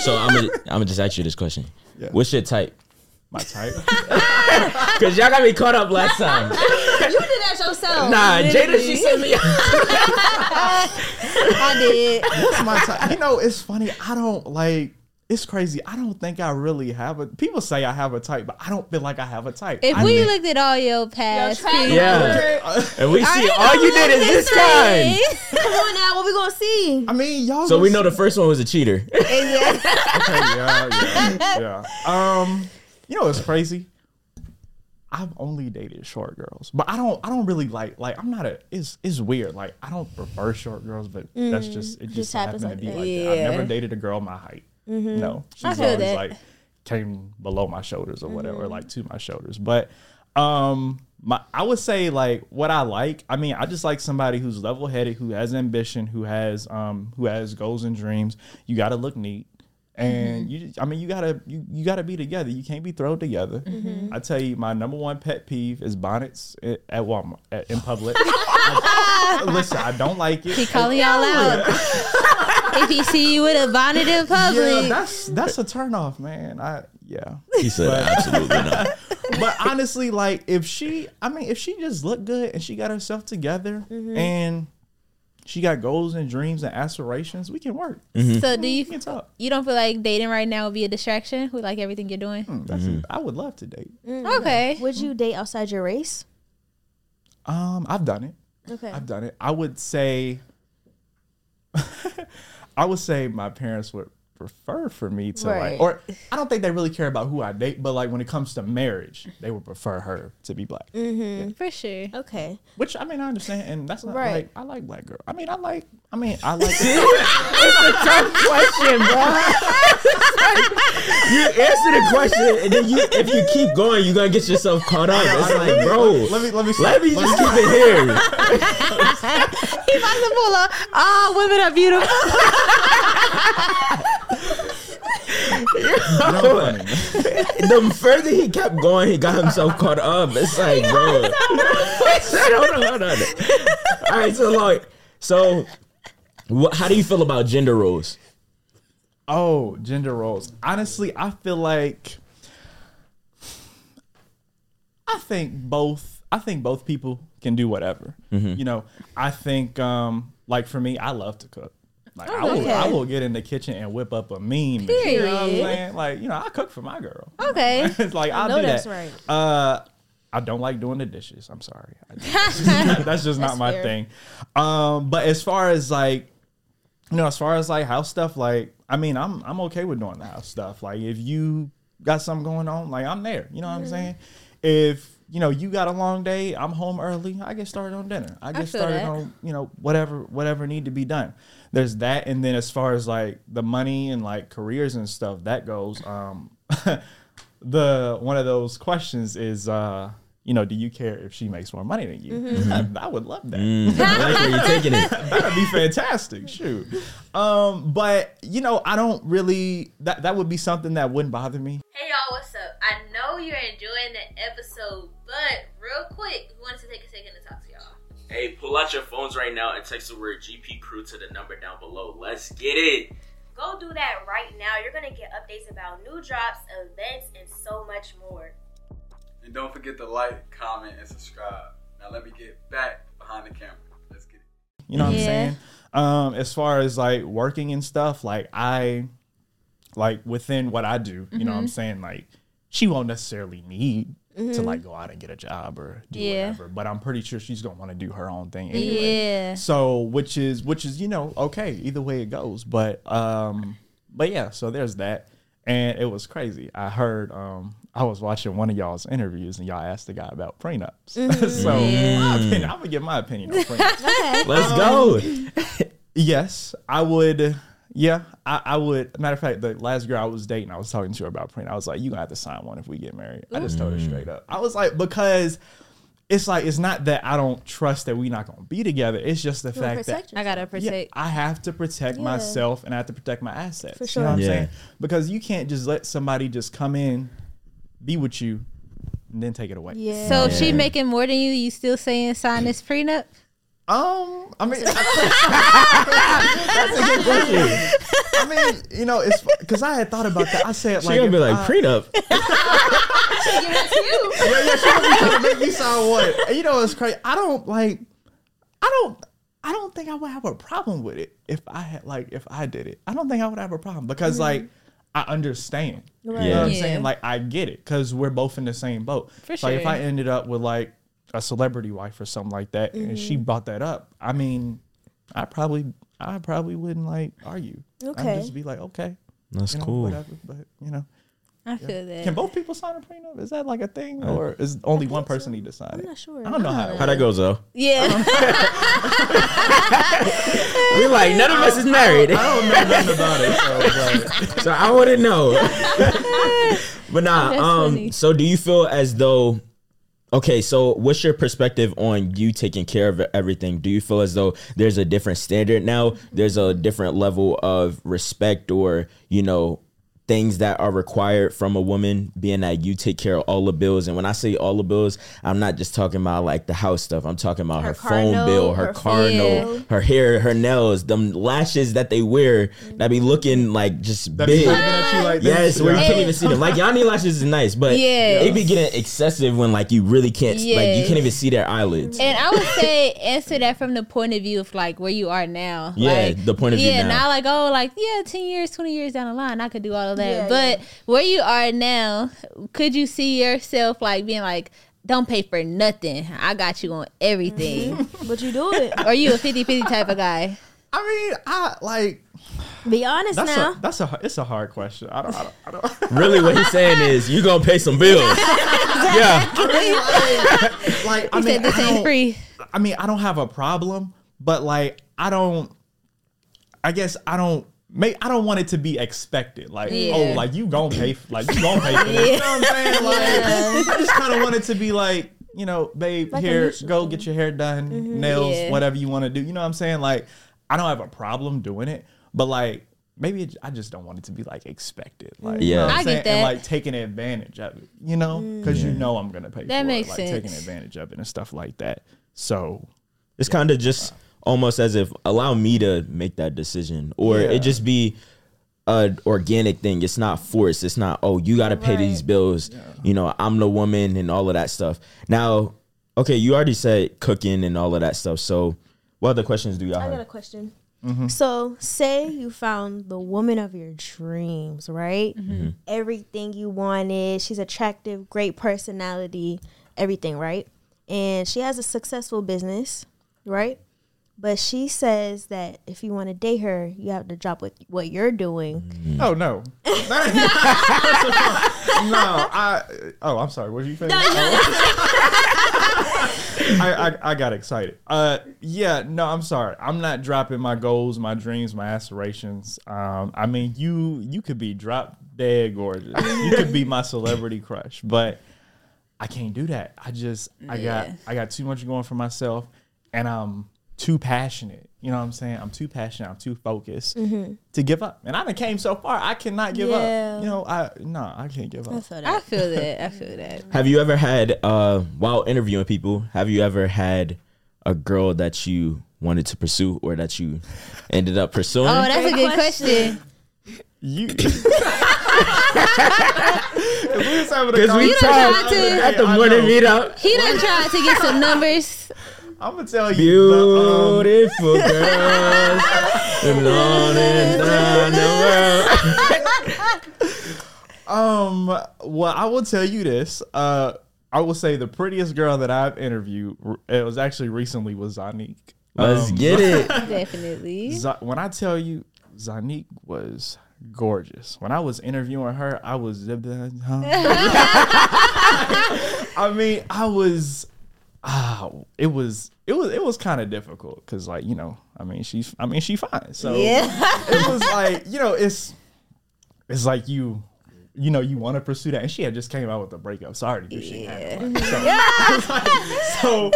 So I'm gonna I'm gonna just ask you this question. Yeah. What's your type? My type. Cause y'all got me caught up last time. you did that yourself. Nah, Jada, she sent me. I did. That's my type. You know, it's funny. I don't like. It's crazy. I don't think I really have a. People say I have a type, but I don't feel like I have a type. If I we mean- looked at all your past, track people- Yeah, and we see all you did is this kind. Come on now, what we gonna see? I mean, y'all. So we just- know the first one was a cheater. Okay, yeah, yeah, yeah. Um, you know, it's crazy. I've only dated short girls, but I don't. I don't really like. Like, I'm not a. It's it's weird. Like, I don't prefer short girls, but that's just it. Just, just happens happened to be that. like that. I've never dated a girl my height. No, she's I always that. like came below my shoulders or whatever, or like to my shoulders. But um, my I would say like what I like. I mean, I just like somebody who's level headed, who has ambition, who has um who has goals and dreams. You got to look neat. And mm-hmm. you, just- I mean, you gotta you, you gotta be together. You can't be thrown together. Mm-hmm. I tell you, my number one pet peeve is bonnets at, at Walmart at, in public. I- listen, I don't like it. He calling y'all out. if he see you with a bonnet in public Yeah, public, that's that's a turnoff, man. I yeah. He said absolutely not. but honestly, like if she, I mean, if she just looked good and she got herself together mm-hmm. and she got goals and dreams and aspirations, we can work. Mm-hmm. so do you We can talk. you don't feel like dating right now would be a distraction with like everything you're doing? Mm, that's mm-hmm. I would love to date. Mm-hmm. Okay. Would you date outside your race? Um, I've done it. Okay. I've done it. I would say, I would say my parents would prefer for me to Right. like, or I don't think they really care about who I date, but like when it comes to marriage, they would prefer her to be black. Mm-hmm. For sure. Okay. Which I mean, I understand, and that's not Right. like I like black girl. I mean, I like. I mean, I like. It's a tough question, bro. you answer the question, and then you, if you keep going, you're gonna get yourself caught up. It's like, bro, let me let me let me just keep it here. He about to pull up. Oh, women are beautiful. the further he kept going, he got himself caught up. It's like, bro. hold on, hold on. All right, so like, so, what, how do you feel about gender roles? Oh, gender roles. Honestly, I feel like I think both I think both people can do whatever. You know, I think um like for me, I love to cook. Like I will okay. I will get in the kitchen and whip up a mean. meal. You know what I'm Period. saying? Like, you know, I cook for my girl. Okay. it's like I'll know do that's that. right. Uh I don't like doing the dishes. I'm sorry. I just- that's just, that's not That's my thing. Um, but as far as like you know, as far as like house stuff, like I mean, I'm I'm okay with doing the house stuff. Like if you got something going on, like I'm there. You know what I'm saying? If you know you got a long day, I'm home early. I get started on dinner. I get feel started that. on you know whatever whatever need to be done. There's that, and then as far as like the money and like careers and stuff that goes, um, the one of those questions is. uh you know, do you care if she makes more money than you? Mm-hmm. I, I would love that. Mm, I like where you're taking it. That'd be fantastic. Shoot. Um, but you know, I don't really that that would be something that wouldn't bother me. Hey y'all, what's up? I know you're enjoying the episode, but real quick, we wanted to take a second to talk to y'all. Hey, pull out your phones right now and text the word GP Crew to the number down below. Let's get it. Go do that right now. You're gonna get updates about new drops, events, and so much more. And don't forget to like, comment, and subscribe. Now let me get back behind the camera. Let's get it. You know what Yeah. I'm saying? Um, as far as like working and stuff, like I like within what I do, you know what I'm saying? Like she won't necessarily need to like go out and get a job or do Yeah. whatever. But I'm pretty sure she's gonna want to do her own thing anyway. Yeah. So which is which is, you know, okay, either way it goes. But um but yeah, so there's that. And it was crazy. I heard um I was watching one of y'all's interviews and y'all asked the guy about prenups. so my opinion, I'm gonna give my opinion on prenups. Let's go. yes, I would yeah, I, I would matter of fact, the last girl I was dating, I was talking to her about prenup. I was like, you gonna have to sign one if we get married. I just told her straight mm. up. I was like, because it's like it's not that I don't trust that we not gonna be together. It's just the You fact that protect I gotta protect. yeah. I have to protect Yeah. myself and I have to protect my assets. For You sure. know what I'm saying? Because you can't just let somebody just come in, be with you, and then take it away. Yeah. So if she making more than you, you still saying sign this prenup? Um, I mean, that's a good question. I mean, you know, it's because I had thought about that. I said She like, gonna be if like I- prenup. yeah, yeah, she gonna be trying to make me sound what? And you know, it's crazy. I don't like. I don't. I don't think I would have a problem with it if I had like if I did it. I don't think I would have a problem because like I understand. You know Yeah. what I'm saying? Like I get it because we're both in the same boat. For sure. Like if. I ended up with like a celebrity wife or something like that, and she brought that up, I mean, I probably I probably wouldn't like argue. Okay. I'd just be like, okay, That's you know, cool. whatever. But you know, I feel that. can both people sign a prenup? Is that like a thing, or is only one person need to sign I'm not sure. I don't know how. That How that goes, though? Yeah. We like none of us is married, I don't know nothing about it. So, so I wouldn't know. but nah. That's Um. funny. So do you feel as though, Okay, so what's your perspective on you taking care of everything? Do you feel as though there's a different standard now? There's a different level of respect or, you know, things that are required from a woman being that you take care of all the bills and when i say all the bills i'm not just talking about like the house stuff i'm talking about her, Her phone note, bill her, her car bill. note her hair her nails them lashes that they wear that be looking like just That big waving at like Yes, this. where you can't even see them. Like Yanni lashes is nice, but Yeah. it be getting excessive when like you really can't, like you can't even see their eyelids. And I would say answer that from the point of view of like where you are now. Yeah, Like, the point of view yeah, now. not like oh, like yeah, ten years, twenty years down the line, I could do all of that. Yeah, but where you are now, could you see yourself like being like, don't pay for nothing. I got you on everything. Mm-hmm. But you do it. or you a 50-50 type of guy? I mean, I like Be honest that's now. a that's a it's a hard question. I don't I don't, I don't really, what he's saying is you gonna pay some bills. yeah, like I He mean said this I ain't free. I mean, I don't have a problem, but like I don't I guess I don't make I don't want it to be expected. Like, oh, Yeah. oh, like you gonna pay f- like you gonna pay for this. You know what I'm saying? Like I just kinda want it to be like, you know, babe, Like here, go thing. get your hair done, mm-hmm. nails, Yeah. whatever you want to do. You know what I'm saying? Like, I don't have a problem doing it, but like maybe it, I just don't want it to be like expected. Like, you know Yeah. what I'm I get saying? And that. like taking advantage of it, you know? Mm. Because you know I'm gonna pay That for makes it. Like taking sense. advantage of it and stuff like that. So it's kind of just uh, almost as if allow me to make that decision, or Yeah. it just be a organic thing. It's not forced. It's not oh you got to pay these bills. You know I'm the woman and all of that stuff. Now, okay, you already said cooking and all of that stuff. So, what other questions do y'all I got a question. Mm-hmm. So, say you found the woman of your dreams, right? Mm-hmm. Everything you wanted. She's attractive, great personality, everything, right? And she has a successful business, right? But she says that if you want to date her, you have to drop what what you're doing. Oh no. no, I oh I'm sorry, what did you say? I, I, I got excited. Uh yeah, no, I'm sorry. I'm not dropping my goals, my dreams, my aspirations. Um I mean you you could be drop dead gorgeous. You could be my celebrity crush, but I can't do that. I just I got I got too much going for myself and I'm too passionate. You know what I'm saying? I'm too passionate. I'm too focused to give up. And I done came so far. I cannot give Yeah. up. You know, I no, I can't give I up. feel I feel that. I feel that. Have you ever had uh while interviewing people? Have you ever had a girl that you wanted to pursue or that you ended up pursuing? Oh, that's a good question. question. You Because Because we talked tried at the morning meetup. He done tried to get some numbers. I'm gonna tell you the, Beautiful girls and on and down the world. um, um well I will tell you this. Uh I will say the prettiest girl that I've interviewed it was actually recently was Zonnique. Let's Um, get it. Definitely. Z- when I tell you, Zonnique was gorgeous. When I was interviewing her, I was. I mean, I was. Ah, it was. It was. It was kind of difficult because, like, you know, I mean, she's. I mean, she fine. So Yeah. it was like, you know, it's. It's like you. You know, you want to pursue that, and she had just came out with a breakup, so I already knew she had one. So, so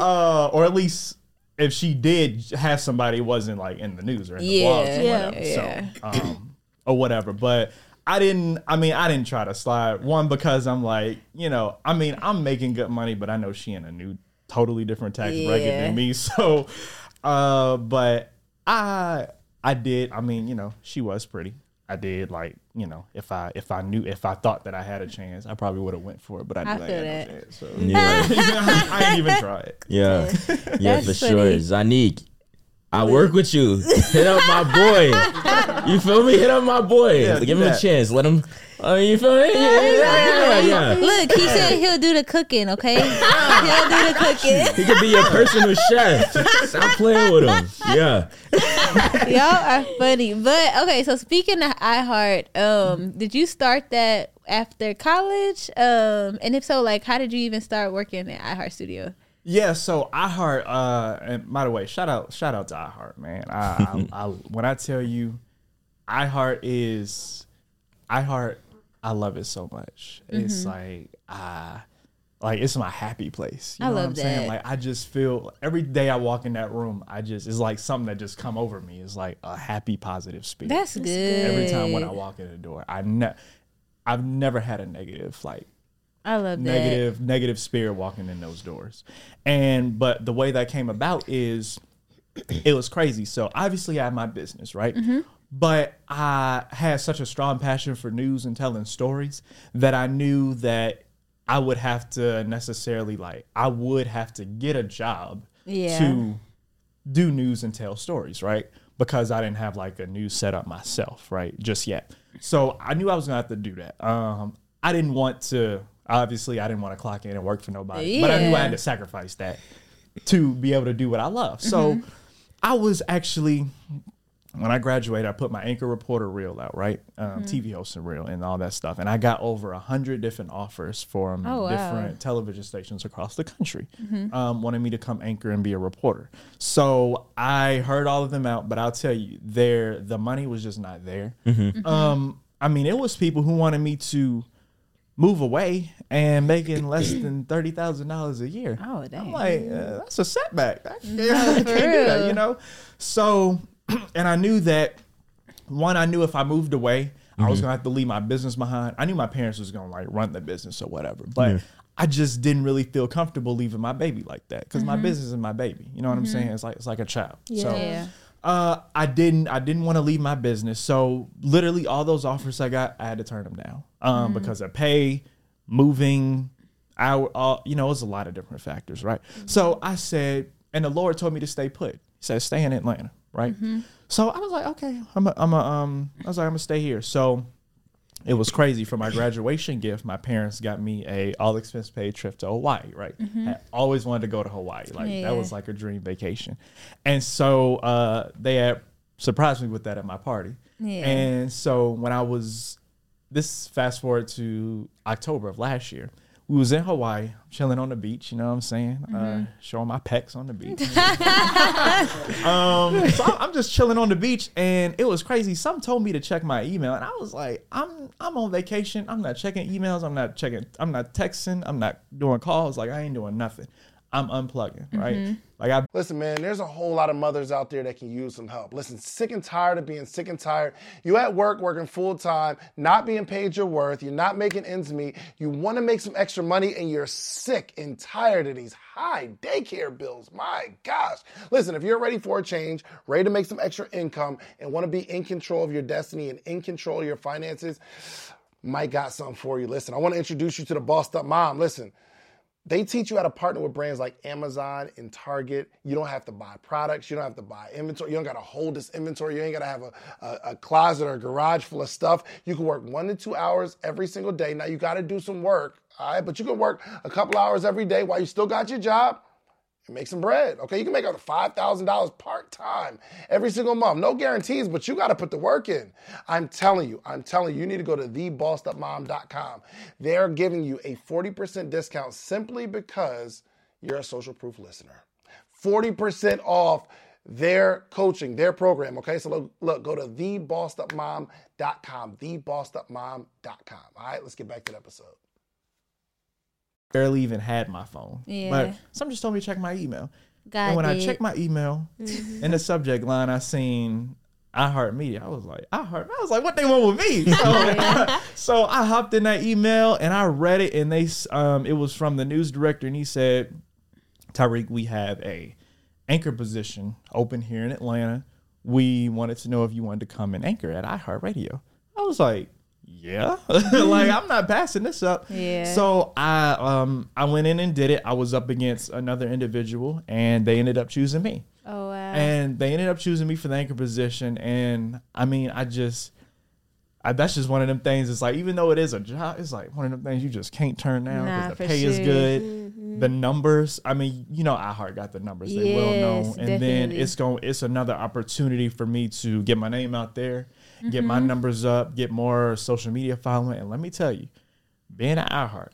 uh, or at least if she did have somebody, it wasn't like in the news or in the Yeah, blogs or yeah, whatever. yeah. So, um, or whatever. But I didn't. I mean, I didn't try to slide. One because I'm like, you know, I mean, I'm making good money, but I know she in a new, totally different tax bracket than me. So, uh, but I, I did. I mean, you know, she was pretty. I did like you know if I if I knew if I thought that I had a chance I probably would have went for it but I knew I I, had that. no chance so Yeah. I didn't even try it. Yeah, yeah, That's for funny. sure. Zonnique, I work with you. Hit up my boy. You feel me? Hit up my boy. Yeah, Give do him a chance. Let him. Uh, you feel me? Yeah, yeah, yeah. yeah. Look, he said he'll do the cooking, okay? he'll do the cooking. He could be your personal chef. Stop playing with him. Yeah. Y'all are funny. But okay, so speaking of iHeart, um, did you start that after college? Um, and if so, like how did you even start working at iHeart Studio? Yeah, so iHeart, uh, and by the way, shout out, shout out to iHeart, man. I, I, I when I tell you, iHeart is, iHeart, I love it so much. It's like, uh, like it's my happy place. You I know what love I'm saying? that. Like I just feel every day I walk in that room, I just it's like something that just come over me. It's like a happy, positive spirit. That's good. every time when I walk in the door. I ne- I've never had a negative like I love that. negative negative spirit walking in those doors. And but the way that came about is it was crazy. So obviously I had my business, right? But I had such a strong passion for news and telling stories that I knew that I would have to necessarily like I would have to get a job Yeah. to do news and tell stories, right? Because I didn't have like a news setup myself, right? Just yet. So I knew I was gonna have to do that. Um, I didn't want to. Obviously, I didn't want to clock in and work for nobody, but I knew I had to sacrifice that to be able to do what I love. So Mm-hmm. I was actually when I graduated, I put my anchor reporter reel out, right? Mm-hmm. Um, TV hosting reel and all that stuff. And I got over a hundred different offers from Oh, wow. different television stations across the country, um, wanted me to come anchor and be a reporter. So I heard all of them out, but I'll tell you, there the money was just not there. Um, I mean, it was people who wanted me to move away and making less than thirty thousand dollars a year. Oh, I'm like, uh, that's a setback. I can't, No, I can't do that, you know. So, and I knew that one, I knew if I moved away, I was mm-hmm. gonna have to leave my business behind. I knew my parents was gonna like run the business or whatever, but I just didn't really feel comfortable leaving my baby like that because my business is my baby. You know what I'm saying? It's like it's like a child. So Yeah. Uh, I didn't. I didn't want to leave my business. So literally, all those offers I got, I had to turn them down um, because of pay, moving, our, all you know, it was a lot of different factors, right? So I said, and the Lord told me to stay put. He said, stay in Atlanta, right? So I was like, okay, I'm a, I'm a, um, I was like, I'm gonna stay here. So it was crazy for my graduation gift. My parents got me a all expense paid trip to Hawaii. Right, I always wanted to go to Hawaii. Like Yeah. that was like a dream vacation, and so uh, they had surprised me with that at my party. Yeah. And so when I was this fast forward to October of last year, we was in Hawaii, chilling on the beach. You know what I'm saying? Uh, showing my pecs on the beach. um, so I'm- I'm just chilling on the beach, and it was crazy. Some told me to check my email, and I was like, "I'm I'm on vacation. I'm not checking emails. I'm not checking. I'm not texting. I'm not doing calls. Like I ain't doing nothing. I'm unplugging. Right? Mm-hmm. Like I Listen, man, there's a whole lot of mothers out there that can use some help. Listen, sick and tired of being sick and tired. You at work working full time, not being paid your worth, you're not making ends meet, you want to make some extra money, and you're sick and tired of these high daycare bills. My gosh. Listen, if you're ready for a change, ready to make some extra income, and want to be in control of your destiny and in control of your finances, Mike got something for you. Listen, I want to introduce you to the bossed up mom. Listen, they teach you how to partner with brands like Amazon and Target. You don't have to buy products. You don't have to buy inventory. You don't got to hold this inventory. You ain't got to have a, a, a closet or a garage full of stuff. You can work one to two hours every single day. Now, you got to do some work, all right? But you can work a couple hours every day while you still got your job make some bread. Okay, you can make up to five thousand dollars part time every single month. No guarantees, but you got to put the work in. I'm telling you, I'm telling you, you need to go to thebossedupmom.com. They're giving you a forty percent discount simply because you're a social proof listener. Forty percent off their coaching, their program. Okay, so look, look go to thebossedupmom.com, thebossedupmom.com. All right, let's get back to the episode. Barely even had my phone. Yeah. But some just told me to check my email. God and when I checked my email, in the subject line, I seen iHeartMedia. I was like, iHeart. I was like, what they want with me? So, so I hopped in that email and I read it, and they um it was from the news director, and he said, Tyrik, we have a anchor position open here in Atlanta. We wanted to know if you wanted to come and anchor at iHeartRadio. I was like, yeah, like I'm not passing this up. Yeah. So I um I went in and did it. I was up against another individual, and they ended up choosing me. Oh wow. And they ended up choosing me for the anchor position. And I mean, I just, I, that's just one of them things. It's like, even though it is a job, it's like one of them things you just can't turn down Nah, because the for pay is sure. good. The numbers, I mean, you know, iHeart got the numbers. They will know. Yes, And then it's going, it's another opportunity for me to get my name out there, get Mm-hmm. my numbers up, get more social media following. And let me tell you, being at iHeart,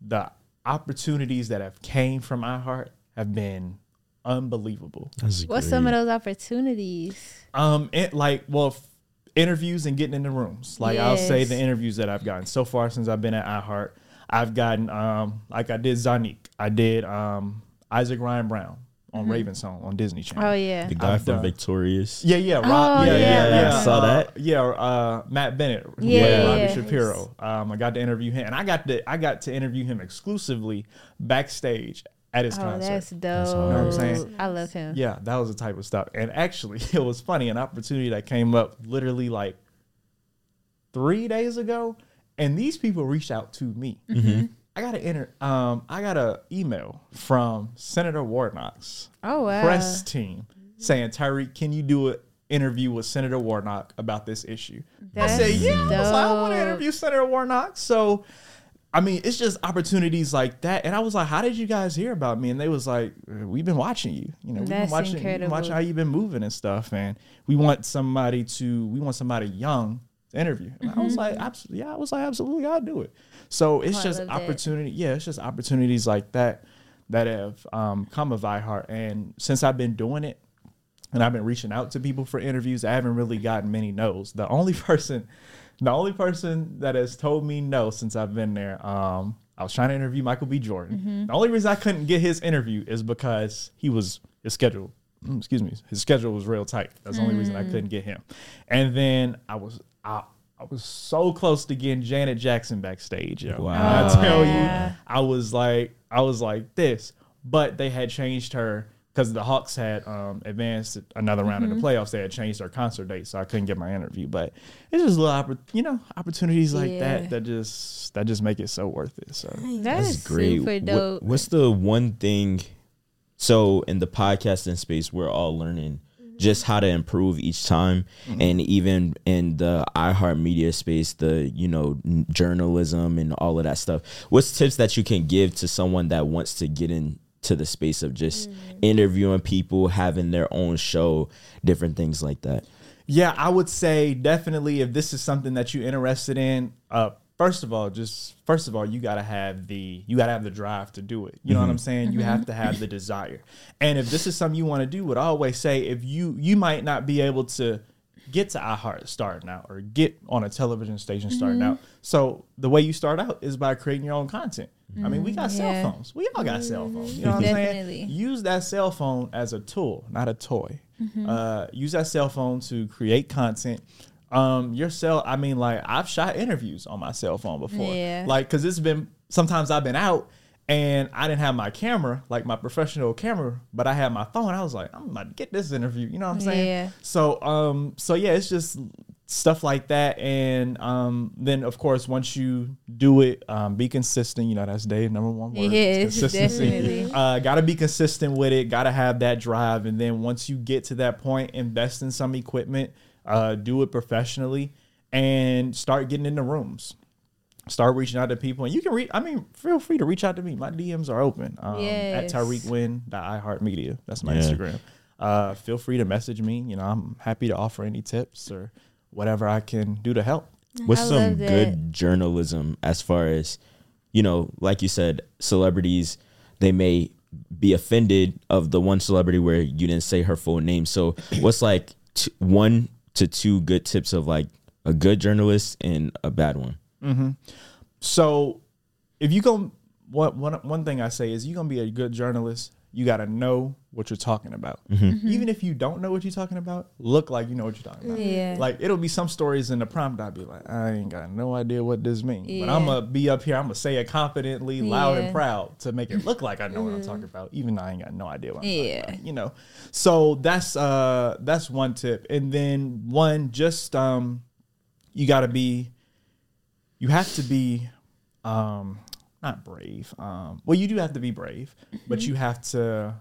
the opportunities that have came from iHeart have been unbelievable. What's some of those opportunities? Um, it like well, f- interviews and getting in the rooms. Like I'll say the interviews that I've gotten so far since I've been at iHeart. I've gotten um like I did Zonnique. I did um Isaac Ryan Brown on Raven's Home on Disney Channel. Oh yeah. The guy I've from done- Victorious. Yeah, yeah, Rob, Oh, yeah, yeah, yeah, yeah, yeah. I saw Uh, that. Yeah, uh, Matt Bennett, Yeah, yeah, yeah, Robbie yeah. Shapiro. Um, I got to interview him, and I got to I got to interview him exclusively backstage at his Oh, concert. that's dope. That's You know what I'm saying? I love him. Yeah, that was the type of stuff. And actually, it was funny. An opportunity that came up literally like three days ago, and these people reached out to me. I got an inter- um, I got a email from Senator Warnock's Oh wow. press team saying, "Tyrik, can you do an interview with Senator Warnock about this issue?" That's I said, "Yeah." I, was like, I want to interview Senator Warnock. So, I mean, it's just opportunities like that. And I was like, "How did you guys hear about me?" And they was like, "We've been watching you. You know, we've That's been watching, we've been watching how you've been moving and stuff. And we want somebody to, we want somebody young." to Interview. And I was like, absolutely, yeah. I was like, absolutely, I'll do it. So it's. Oh, just opportunity. Yeah, it's just opportunities like that that have um, come of iHeart. And since I've been doing it, and I've been reaching out to people for interviews, I haven't really gotten many no's. The only person, the only person that has told me no since I've been there, um, I was trying to interview Michael B. Jordan. Mm-hmm. The only reason I couldn't get his interview is because he was his schedule. mm, Excuse me, his schedule was real tight. That's the only reason Mm. I couldn't get him. And then I was I, I was so close to getting Janet Jackson backstage. Yo. Wow. I tell Yeah. you, I was like, I was like this, but they had changed her because the Hawks had um, advanced another round Mm-hmm. in the playoffs. They had changed their concert date, so I couldn't get my interview. But it's just little, oppor- you know, opportunities like Yeah. that that just that just make it so worth it. So That That's is great. super What- what's the one thing? So in the podcasting space, we're all learning just how to improve each time, and even in the iHeartMedia space, the you know n- journalism and all of that stuff. What's tips that you can give to someone that wants to get into the space of just interviewing people, having their own show, different things like that? Yeah, I would say definitely if this is something that you're interested in, uh, first of all, just first of all, you gotta have the you gotta have the drive to do it. You know what I'm mm-hmm. saying? You have mm-hmm. to have the desire. And if this is something you want to do, what I always say, if you you might not be able to get to iHeart starting out or get on a television station starting mm-hmm. out. So the way you start out is by creating your own content. I mean, we got cell phones. We all got cell phones. You know what I'm saying? Use that cell phone as a tool, not a toy. Uh, use that cell phone to create content. Um, your cell, I mean, like I've shot interviews on my cell phone before. Yeah. Like, cause it's been sometimes I've been out and I didn't have my camera, like my professional camera, but I had my phone. I was like, I'm about to get this interview. You know what I'm saying? Yeah. So, um, so yeah, it's just stuff like that, and um, then of course once you do it, um, be consistent. You know, that's day number one word. Yes, consistency. definitely. Uh, got to be consistent with it. Got to have that drive, and then once you get to that point, invest in some equipment. Uh, do it professionally, and start getting in the rooms start reaching out to people and you can reach i mean feel free to reach out to me my dms are open um, at Yes. Tyrik Wynn iheartmedia that's my Yeah. instagram uh, feel free to message me you know i'm happy to offer any tips or whatever i can do to help What's I some love that. good journalism as far as, you know, like you said, celebrities, they may be offended of the one celebrity where you didn't say her full name. So, what's like t- one to two good tips of like a good journalist and a bad one? Mm-hmm. so if you go one, one, one thing i say is you're gonna be a good journalist you gotta know what you're talking about. Even if you don't know what you're talking about look like you know what you're talking about. Yeah. like it'll be some stories in the prompt i'll be like i ain't got no idea what this means. But i'm gonna be up here i'm gonna say it confidently loud Yeah. and proud to make it look like i know what i'm talking about even though i ain't got no idea what i'm Yeah. talking about you know? So that's uh that's one tip. And then one just um you gotta be you have to be um not brave um well you do have to be brave but you have to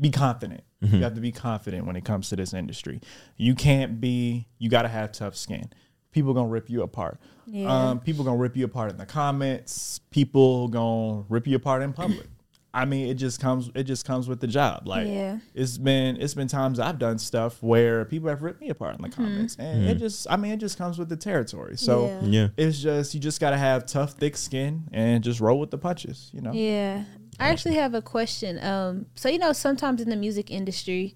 be confident you mm-hmm. have to be confident when it comes to this industry you can't be you got to have tough skin people gonna rip you apart Yeah. um people gonna rip you apart in the comments people gonna rip you apart in public i mean it just comes it just comes with the job like Yeah. it's been it's been times i've done stuff where people have ripped me apart in the mm-hmm. comments and it mm-hmm. just i mean it just comes with the territory so Yeah. Yeah. it's just you just gotta have tough, thick skin and just roll with the punches. You know. Yeah. I actually have a question. Um, so you know, sometimes in the music industry,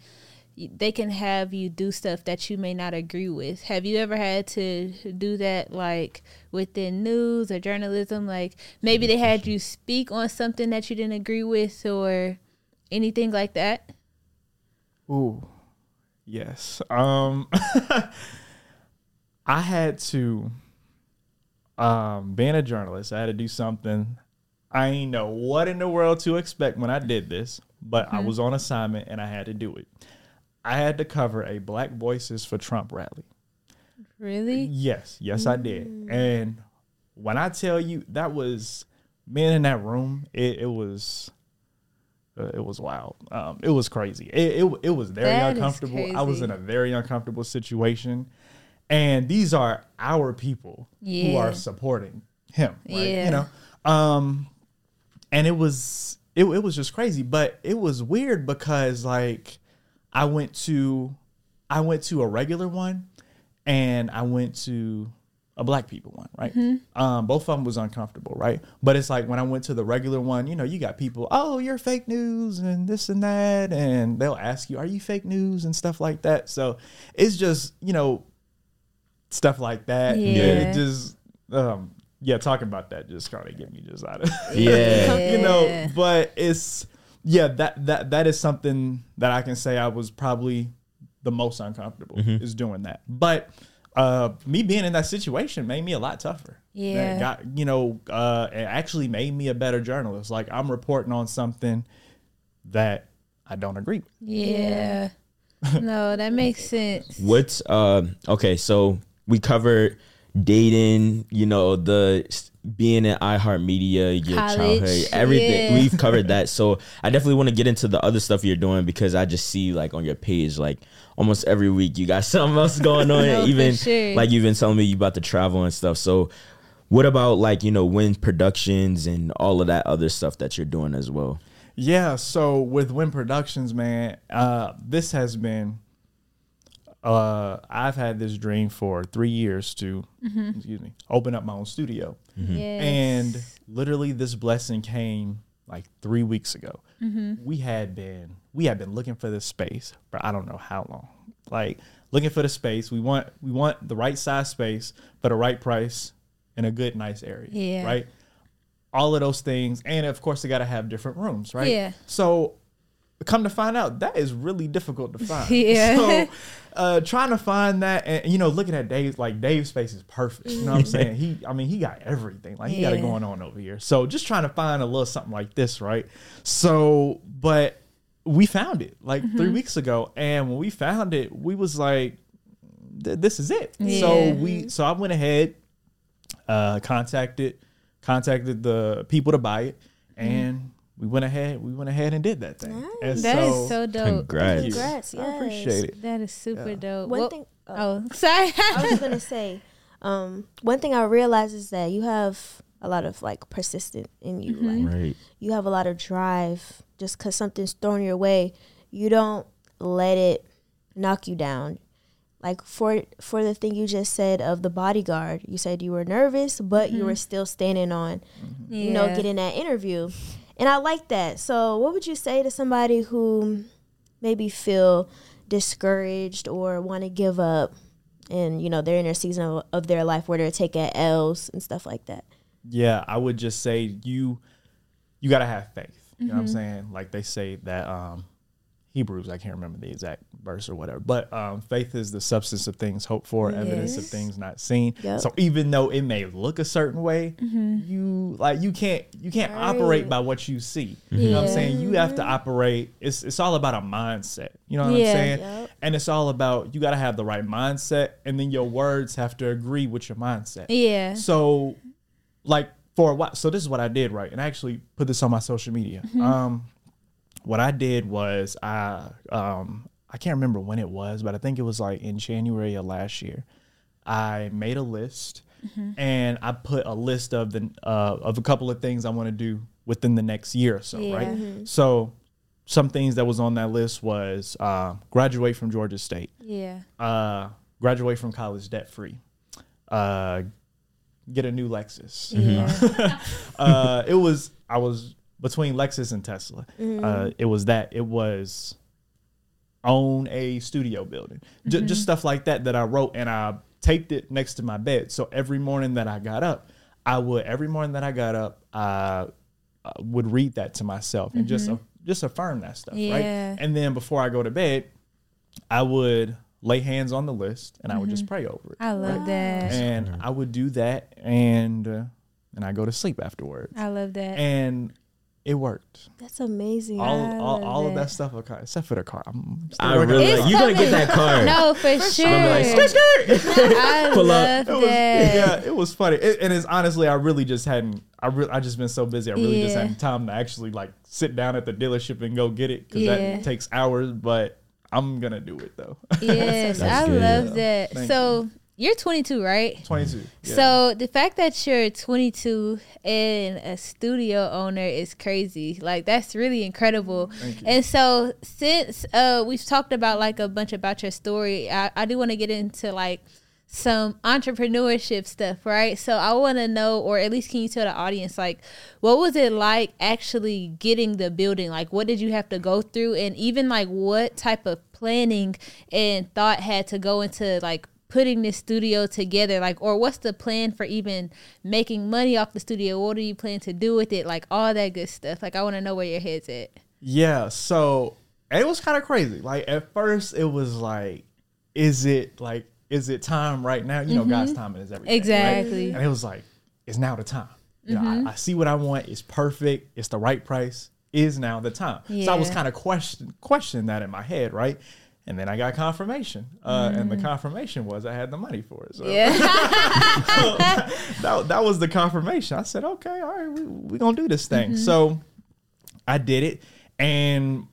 they can have you do stuff that you may not agree with. Have you ever had to do that, like within news or journalism? Like maybe they had you speak on something that you didn't agree with, or anything like that. Ooh, yes. Um, I had to, um, being a journalist, I had to do something. I ain't know what in the world to expect when I did this, but I was on assignment and I had to do it. I had to cover a Black Voices for Trump rally. Really? Yes, yes, I did. And when I tell you that was being in that room, it, it was uh, it was wild. Um, it was crazy. It, it it was very That uncomfortable. I was in a very uncomfortable situation, and these are our people who are supporting him. Right? Yeah. You know, um, and it was it, it was just crazy. But it was weird because like I went to I went to a regular one and I went to a black people one, right? Um, both of them was uncomfortable, right? But it's like when I went to the regular one, you know, you got people, oh, you're fake news and this and that, and they'll ask you, are you fake news and stuff like that. So it's just, you know, stuff like that. Yeah. It just, um, yeah, talking about that just kind of get me just out of Yeah. you know but it's yeah that that that is something that i can say i was probably the most uncomfortable is doing that but uh me being in that situation made me a lot tougher Yeah. That got you know uh it actually made me a better journalist like i'm reporting on something that i don't agree with Yeah. no, that makes sense. What's uh okay? So we covered dating. You know the s- being in iHeartMedia, your College, childhood, everything. yeah. We've covered that. So I definitely want to get into the other stuff you're doing because I just see like on your page, like almost every week you got something else going on. No, even sure. like you've been telling me you about to travel and stuff. So. What about like you know Wynn Productions and all of that other stuff that you're doing as well? Yeah, so with Wynn Productions, man, uh, this has been. Uh, I've had this dream for three years to, excuse me, open up my own studio, Yes. and literally this blessing came like three weeks ago. Mm-hmm. We had been we had been looking for this space for I don't know how long, like looking for the space. We want we want the right size space for the right price in a good nice area, Yeah. right? all of those things and of course they got to have different rooms right Yeah. so come to find out that is really difficult to find. Yeah. so uh trying to find that and you know looking at dave's like dave's face is perfect. You know what i'm saying? He i mean he got everything. Like he got it going on over here. So just trying to find a little something like this right? So but we found it like Mm-hmm. three weeks ago. And when we found it we was like this is it. So we so i went ahead uh, contacted contacted the people to buy it, and we went ahead we went ahead and did that thing. And That is so, so dope. Congrats. you. Congrats, I appreciate it. That is super dope. One Well- thing. oh. Oh, sorry. I was gonna say, um, one thing I realized is that you have a lot of like persistent in you. Like Right. you have a lot of drive. Just because something's thrown your way, you don't let it knock you down. Like for for the thing you just said of the bodyguard, you said you were nervous, but you were still standing on, you know, getting that interview, and I like that. So, what would you say to somebody who maybe feel discouraged or want to give up, and you know they're in their season of, of their life where they're taking L's and stuff like that? Yeah, I would just say you you gotta have faith. You know Mm-hmm. what I'm saying? Like they say that um Hebrews, I can't remember the exact verse or whatever, but um, faith is the substance of things hoped for, evidence of things not seen. Yep. So even though it may look a certain way, you like you can't you can't operate by what you see. You know what I'm saying? You have to operate. It's it's all about a mindset. You know what Yeah. I'm saying? Yep. And it's all about you got to have the right mindset, and then your words have to agree with your mindset. yeah. So, like for a while, so this is what I did, right? And I actually put this on my social media. Um, what I did was I um I can't remember when it was, but I think it was like in January of last year. I made a list and I put a list of the uh, of a couple of things I want to do within the next year or so, Yeah. right? So some things that was on that list was uh, graduate from Georgia State Yeah. uh, graduate from college debt free, uh, get a new Lexus. Yeah. Uh, it was I was between Lexus and Tesla. Mm-hmm. Uh, it was that. It was own a studio building. J- Just stuff like that that I wrote and I taped it next to my bed. So every morning that I got up, I would every morning that I got up, I uh, would read that to myself and just just affirm that stuff, Yeah. right? And then before I go to bed, I would lay hands on the list and I would just pray over it. I love that. And I would do that and uh, and I go to sleep afterwards. I love that. And it worked. That's amazing. All I all, all of that. that stuff okay, except for the car. I'm I really on It's like, you gonna get that car. no, for sure. I'm like, skirt, skirt. I Pull love up. it was, yeah, it was funny. It, and it's honestly, I really just hadn't. I really, I just been so busy. I really just Yeah. hadn't time to actually like sit down at the dealership and go get it because Yeah. that takes hours. But I'm gonna do it though. Yes, I good. love that. Thank so you're 22, right? 22. Yeah. So the fact that you're 22 and a studio owner is crazy. Like that's really incredible. And so since uh we've talked about like a bunch about your story, I, I do want to get into like some entrepreneurship stuff, right? So I want to know, or at least can you tell the audience, like, what was it like actually getting the building? Like, what did you have to go through, and even like what type of planning and thought had to go into like putting this studio together like or what's the plan for even making money off the studio what do you plan to do with it like all that good stuff like i want to know where your head's at Yeah, so it was kind of crazy. Like at first, it was like, is it like, is it time right now? You know, God's mm-hmm. timing is everything. right? Exactly. And it was like, it's now the time. You know, I, mm-hmm. I see what I want. It's perfect. It's the right price. Is now the time. So I was kind of question questioning that in my head, right? And then I got confirmation, uh, and the confirmation was I had the money for it. So yeah that, that was the confirmation. I said, okay, all right, we, we gonna do this thing. So I did it, and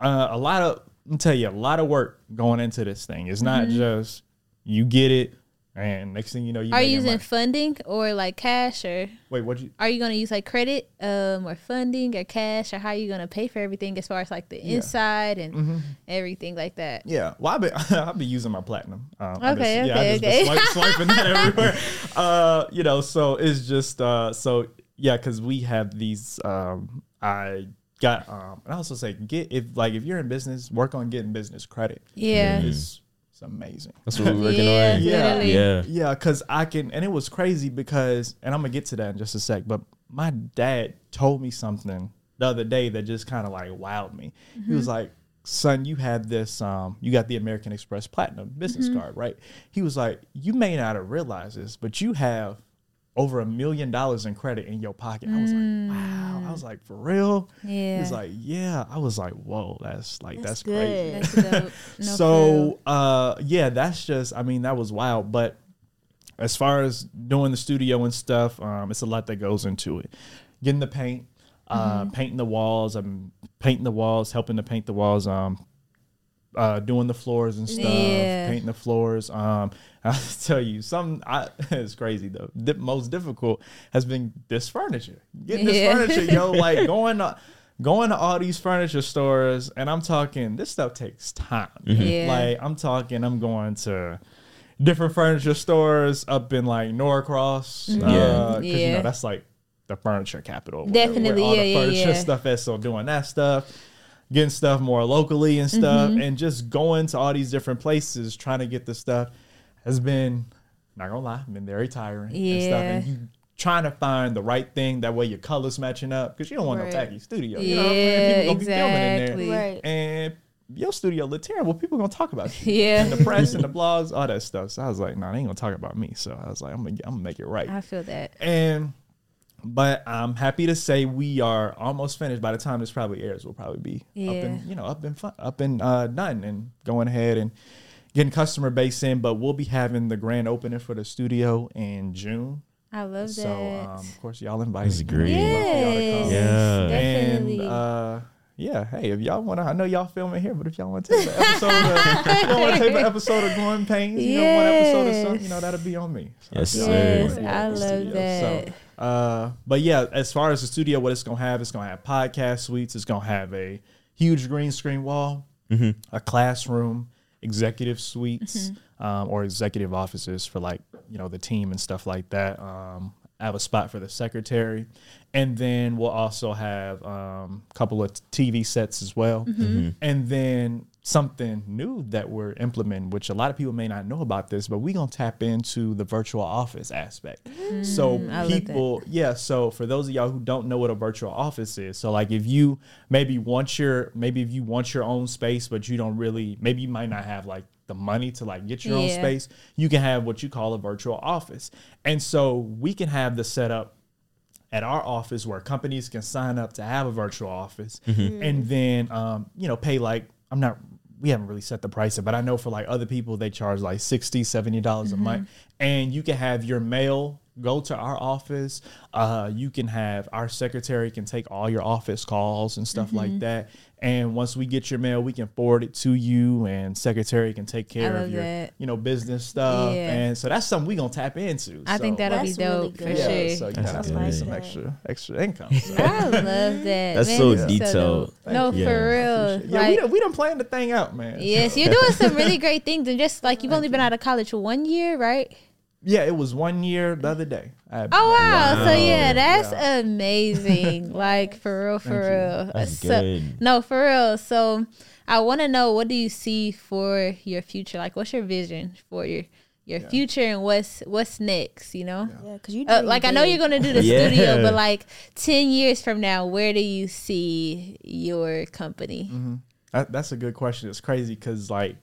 uh, a lot of let me tell you, a lot of work going into this thing. It's not just you get it, and next thing you know, you are you using funding or like cash or Wait, what you? are you going to use like credit um or funding or cash or how are you going to pay for everything as far as like the inside and Mm-hmm. everything like that Yeah, well, I've been I've been using my platinum. Um, I've Okay, yeah, okay, I've just been okay. swipe- swiping that everywhere. Uh, you know, so it's just uh, so yeah, because we have these. Um, I got um, and I also say get if like if you're in business, work on getting business credit. yeah it's amazing. That's what we're working Yeah, on. Yeah. literally. Yeah. Yeah, because I can, and it was crazy because, and I'm gonna get to that in just a sec. But my dad told me something the other day that just kind of like wowed me. He was like, "Son, you had this, um, you got the American Express Platinum business card, right?" He was like, "You may not have realized this, but you have over a million dollars in credit in your pocket." I was like, "Wow!" I was like, "For real?" Yeah. He was like, "Yeah." I was like, "Whoa, that's like that's, That's crazy." That's. No, so uh yeah that's just i mean that was wild but as far as doing the studio and stuff um it's a lot that goes into it getting the paint uh painting the walls i'm painting the walls helping to paint the walls um uh doing the floors and stuff Yeah. painting the floors um i'll tell you some I, it's crazy though the most difficult has been this furniture getting this Yeah. furniture yo like going to going to all these furniture stores and i'm talking this stuff takes time Yeah. like i'm talking i'm going to different furniture stores up in like norcross Yeah. uh, 'cause, you Yeah. know that's like the furniture capital where- Definitely, where all yeah, the yeah, furniture yeah. stuff is so doing that stuff getting stuff more locally and stuff Mm-hmm. and just going to all these different places trying to get the stuff has been not gonna lie been very tiring and stuff and Yeah. you trying to find the right thing that way your colors matching up because you don't want Right. no tacky studio you know what I'm saying? Yeah, gonna be filming in there exactly. Right. and your studio look terrible. People gonna talk about you. Yeah. And the press and the blogs, all that stuff. So I was like, nah, they ain't gonna talk about me. So I was like, I'm gonna, I'm gonna make it right. i feel that And but I'm happy to say we are almost finished. By the time this probably airs, we'll probably be up Yeah. and you know up and fun, up and uh, done and going ahead and getting customer base in. But we'll be having the grand opening for the studio in June. i love that So um, of course y'all invited. That's great. yes, Yeah. definitely And uh, yeah, hey, if y'all want to, I know y'all filming here, but if y'all want to take an episode, of, if y'all want to take an episode of Growing Painz, you know, one episode of something, you know, that'll be on me. So Yes, I'll sir. be yes i love studio. that So, uh, but yeah, as far as the studio, what it's gonna have, it's gonna have podcast suites. It's gonna have a huge green screen wall, a classroom, executive suites, um, or executive offices for like you know the team and stuff like that. Um, I have a spot for the secretary, and then we'll also have um, a couple of TV sets as well, and then something new that we're implementing, which a lot of people may not know about this, but we're gonna tap into the virtual office aspect. So Mm, I people, yeah. So for those of y'all who don't know what a virtual office is, so like if you maybe want your maybe if you want your own space, but you don't really, maybe you might not have like the money to like get your own space, you can have what you call a virtual office, and so we can have the setup at our office where companies can sign up to have a virtual office and then um, you know pay like i'm not we haven't really set the price up but i know for like other people they charge like 60 70 dollars a month. And you can have your mail go to our office. Uh, you can have our secretary can take all your office calls and stuff like that and once we get your mail we can forward it to you and secretary can take care of your that. you know business stuff Yeah. and so that's something we gonna tap into I think that'll be That's really dope for yeah, sure. so you know, That's that's gonna be some extra extra income. So. I love that. That's Man, so this detailed. dope. no, Yeah. for real. yeah, like, we done, we done planned the thing out, man. yes, you're doing some really great things, and just like you've only been out of college for one year, right? Yeah, it was one year the other day. I, Oh wow! So yeah, Wow. that's amazing. like for real, for real. That's So- good. No, for real. So I want to know what do you see for your future? Like, what's your vision for your your future and what's what's next? You know. Yeah, because you Uh, dream like I know you're gonna do the Yeah. studio, but like ten years from now, where do you see your company? Mm-hmm. That, that's a good question. It's crazy because like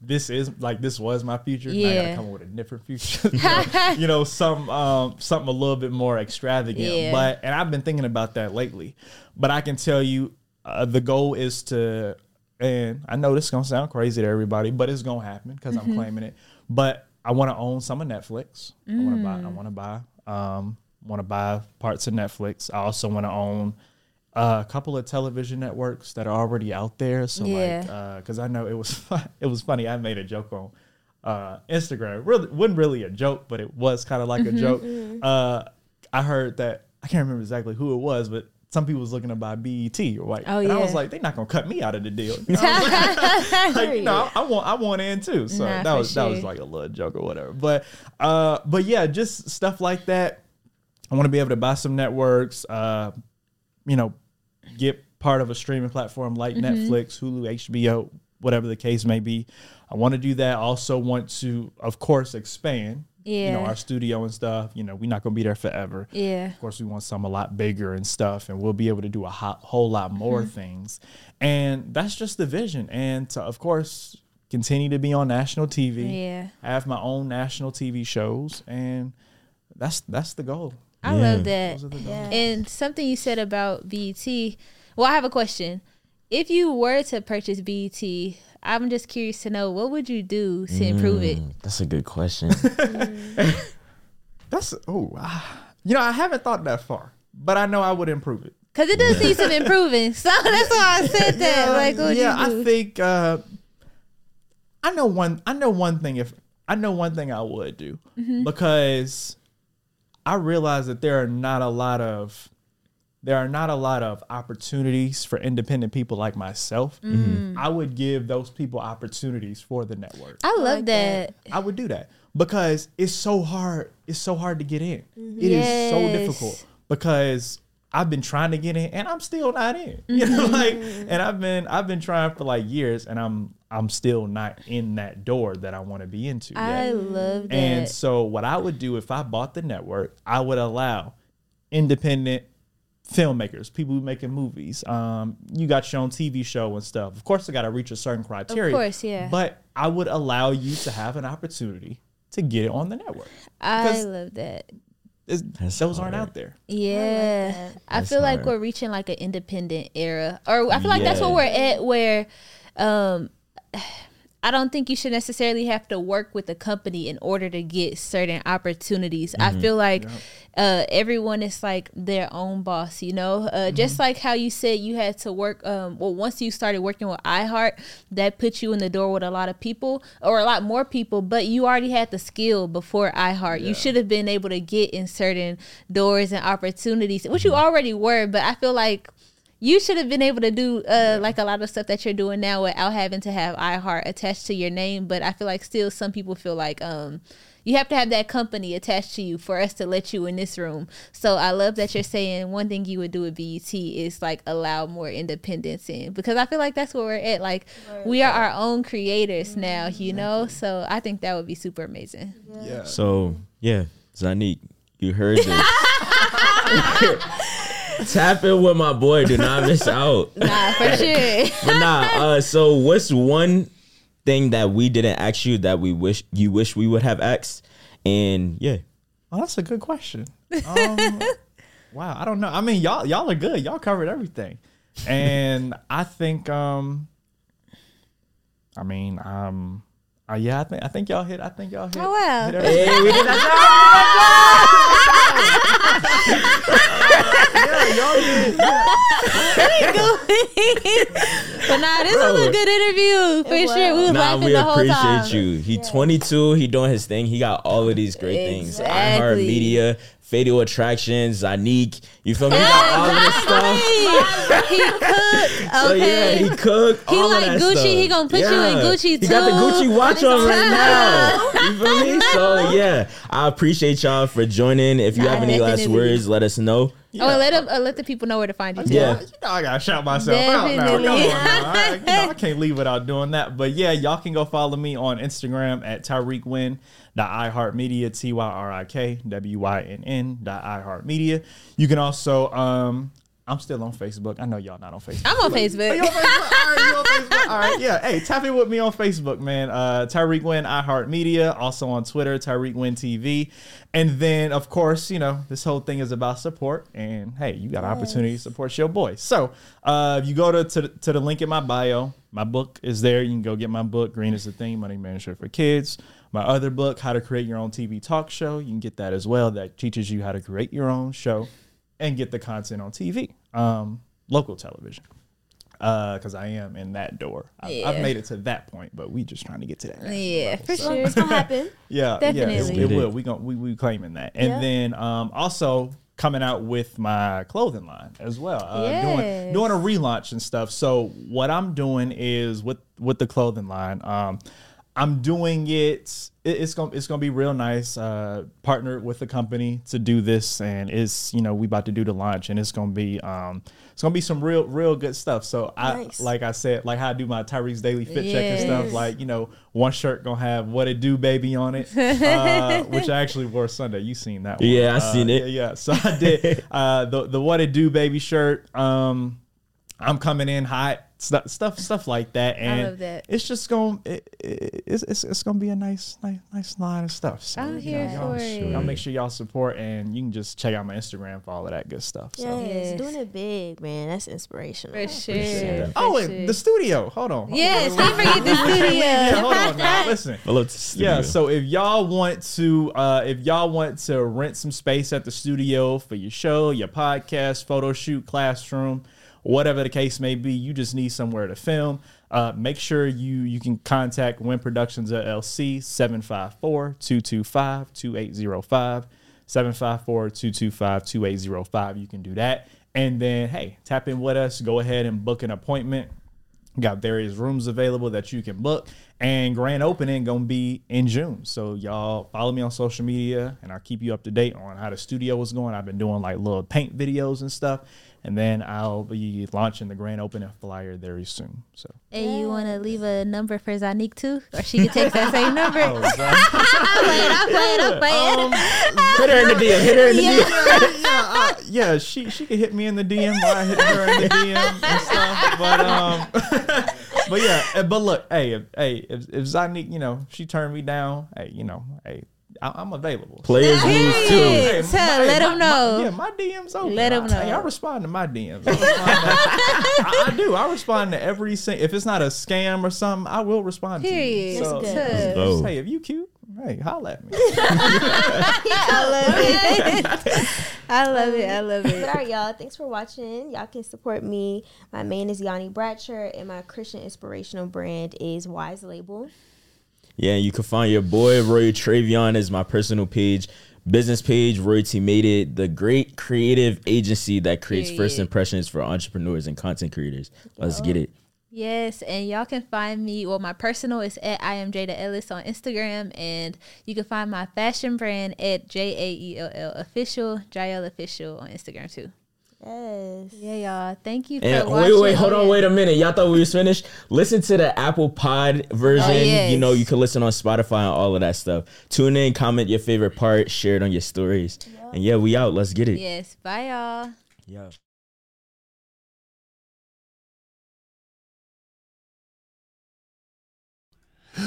this is like this was my future. and I Yeah. gotta come up with a different future. you, know, you know, some um something a little bit more extravagant. Yeah. But and I've been thinking about that lately. But I can tell you, uh, the goal is to. And I know this is gonna sound crazy to everybody, but it's gonna happen because Mm-hmm. I'm claiming it. But I want to own some of Netflix. I want to buy. Mm. I want to buy. Um, want to buy parts of Netflix. I also want to own uh, a couple of television networks that are already out there. So Yeah. like, because I know it was it was funny. I made a joke on uh, Instagram. Really, wasn't really a joke, but it was kind of like Mm-hmm. a joke. Uh, I heard that I can't remember exactly who it was, but some people was looking to buy BET or like, Oh, and I was like, they're not gonna cut me out of the deal. You know like, you know, I want I want in too. So Nah, that was that was like a little joke or whatever. But uh, but yeah, just stuff like that. I want to be able to buy some networks. Uh, you know, get part of a streaming platform like Mm-hmm. Netflix, Hulu, HBO, whatever the case may be. I want to do that. I also want to, of course, expand. Yeah. You know, our studio and stuff. You know, we're not gonna be there forever. Yeah. Of course, we want some a lot bigger and stuff, and we'll be able to do a ho- whole lot more Mm-hmm. things. And that's just the vision. And to, of course, continue to be on national TV. Yeah. Have my own national TV shows, and that's that's the goal. I Yeah. love that. Those are the goals. Yeah. And something you said about BET. Well, I have a question. If you were to purchase BET, I'm just curious to know what would you do to improve it? Mm, That's a good question. That's oh, ah. you know, I haven't thought that far, but I know I would improve it. Cause it does need some improving. So that's why I said that. like, what would yeah, you do? I think uh, I know one. I know one thing. If I know one thing, I would do Mm-hmm. because I realize that there are not a lot of there are not a lot of opportunities for independent people like myself. Mm-hmm. I would give those people opportunities for the network. I love like that. I would do that because it's so hard. It's so hard to get in. It is so Yes. difficult because I've been trying to get in and I'm still not in. You know, like, and I've been I've been trying for like years and I'm I'm still not in that door that I want to be into. I yet. love that. And so what I would do if I bought the network, I would allow independent filmmakers, people who making movies. Um, you got your own TV show and stuff. Of course, I got to reach a certain criteria. Of course, yeah. But I would allow you to have an opportunity to get it on the network. I love that. It's, That's those aren't out there. Yeah. I, That's feel like we're reaching like an independent era. Or I feel like that's Yeah. what we're at where um I don't think you should necessarily have to work with a company in order to get certain opportunities. I feel like uh, everyone is like their own boss, you know? Uh, Just like how you said you had to work, um, well, once you started working with iHeart, that put you in the door with a lot of people or a lot more people, but you already had the skill before iHeart. You should have been able to get in certain doors and opportunities, which you already were, but I feel like you should have been able to do uh, like a lot of stuff that you're doing now without having to have iHeart attached to your name. But I feel like still some people feel like um, you have to have that company attached to you for us to let you in this room. So I love that you're saying one thing you would do with BET is like allow more independence in because I feel like that's where we're at. Like we are our own creators now, you know. So I think that would be super amazing. Yeah. So yeah, Zonnique, you heard this. Tap in with my boy. Do not miss out. Nah, for sure. But nah. Uh, so what's one thing that we didn't ask you that we wish you wish we would have asked? And yeah, Oh, that's a good question. Um, wow, I don't know. I mean, y'all y'all are good. Y'all covered everything, and I think um, I mean um, uh, yeah, I think I think y'all hit. I think y'all hit. Oh, wow. hit hey, we did that. yeah, y'all did. but nah, this was a good interview for It sure. We was Nah, laughing we the whole appreciate time. you. He 22. He doing his thing. He got all of these great things. Exactly. iHeart Media, Fatal Attractions, Zonnique. You feel me? He got all of this stuff. he cooked. So yeah, Okay. he cooked. He all of like that Gucci, stuff. he gonna put you in Gucci, too. He got the. Gucci watch on right now. You feel me? So yeah, I appreciate y'all for joining. If you have any last words, let us know. Oh, let him, uh, let the people know where to find you. Too. Yeah. You know I gotta shout myself out now. Come on Definitely. now. I, you know, I can't leave without doing that. But yeah, y'all can go follow me on Instagram at Tyrik Wynn. iHeartMedia, T Y R I K W Y N N. iHeartMedia. You can also um I'm still on Facebook. I know y'all not on Facebook. I'm on Facebook. You on Facebook? All right, you on Facebook? All right, yeah. Hey, tap in with me on Facebook, man. Uh, Tyrik Wynn, iHeartMedia. Also on Twitter, Tyrik Wynn TV. And then, of course, you know, this whole thing is about support. And hey, you got an opportunity to support your boy. So uh, if you go to, to, the- to the link in my bio, my book is there. You can go get my book, Green is the Thing, Money Management for Kids. My other book, How to Create Your Own TV Talk Show. You can get that as well. That teaches you how to create your own show and get the content on TV, um, local television. Because I am in that door. I've, I've made it to that point, but we just trying to get to that. Yeah, level. for So- sure. It's gonna happen. yeah, Definitely. yeah, it, it it. will. We going we we claiming that, and Yeah. then um also coming out with my clothing line as well. Uh, doing doing a relaunch and stuff. So what I'm doing is with with the clothing line. Um, I'm doing it. it- It's gonna it's gonna be real nice. Uh, partnered with the company to do this, and it's you know we about to do the launch, and it's gonna be um it's gonna be some real real good stuff. So I Nice. like I said like how I do my Tyrik's daily fit check and stuff. Like you know one shirt gonna have what it do baby on it, uh, which I actually wore Sunday. You seen that one? Yeah, I Uh, seen it. Yeah, yeah. So I did uh, the the what it do baby shirt. Um, I'm coming in hot stuff stuff stuff like that, and I love that. it's just gonna it, it, it's, it's it's gonna be a nice nice nice line of stuff. So I'm you here know, y'all, for it. y'all make sure y'all support, and you can just check out my Instagram for all of that good stuff. So. Yes, Yes. doing it big, man. That's inspirational. For sure. that. for Oh, sure. the studio. Hold on. Hold Yes, on. don't forget the studio. Yeah, hold on now. Listen. Hello to studio. Yeah, so if y'all want to, uh, if y'all want to rent some space at the studio for your show, your podcast, photo shoot, classroom, whatever the case may be, you just need somewhere to film. Uh, make sure you you can contact Wynn Productions LLC 754-225-2805 754-225-2805. You can do that. And then hey, tap in with us, go ahead and book an appointment. Got various rooms available that you can book, and grand opening gonna be in June. So y'all follow me on social media, and I'll keep you up to date on how the studio is going. I've been doing like little paint videos and stuff, and then I'll be launching the grand opening flyer very soon. So And you want to leave a number for Zonnique too, or she can take that same number. Oh, I'm playing, I'm playing, I'm playing. hit her in the DM. Hit her in the DM. yeah, yeah, uh, yeah. She she could hit me in the DM, or I hit her in the DM and stuff. But um, but yeah. eh, But look, hey, if, hey, if if Zonnique, you know, she turned me down, hey, you know, hey, I, I'm available. Players lose too. Period. Tell- let my- them know. My, yeah, my DMs open. Let 'em I- Hey, I know. respond to my DMs. I, to- I, I do. I respond to every single. If it's not a scam or something, I will respond to you. Period. So, That's good. just- Oh. Hey, if you cute, hey, holla at me. I love it. I love it. I love But it. all right, y'all. Thanks for watching. Y'all can support me. My main is Yanni Bratcher, and my Christian inspirational brand is Wise Label. Yeah, you can find your boy Roy Travion as my personal page, business page. Royalty made it the great creative agency that creates first impressions for entrepreneurs and content creators. Let's get it. Yes, and y'all can find me. Well, my personal is at I am Jada Ellis on Instagram, and you can find my fashion brand at J A E L L official, Jael official on Instagram too. Yes. Yeah, y'all. Thank you for And watching. wait, wait, hold on, wait a minute. Y'all thought we was finished? Listen to the Apple Pod version. Oh, yes. You know, you can listen on Spotify and all of that stuff. Tune in, comment your favorite part, share it on your stories. And yeah, we out. Let's get it. Yes, bye y'all. Yeah.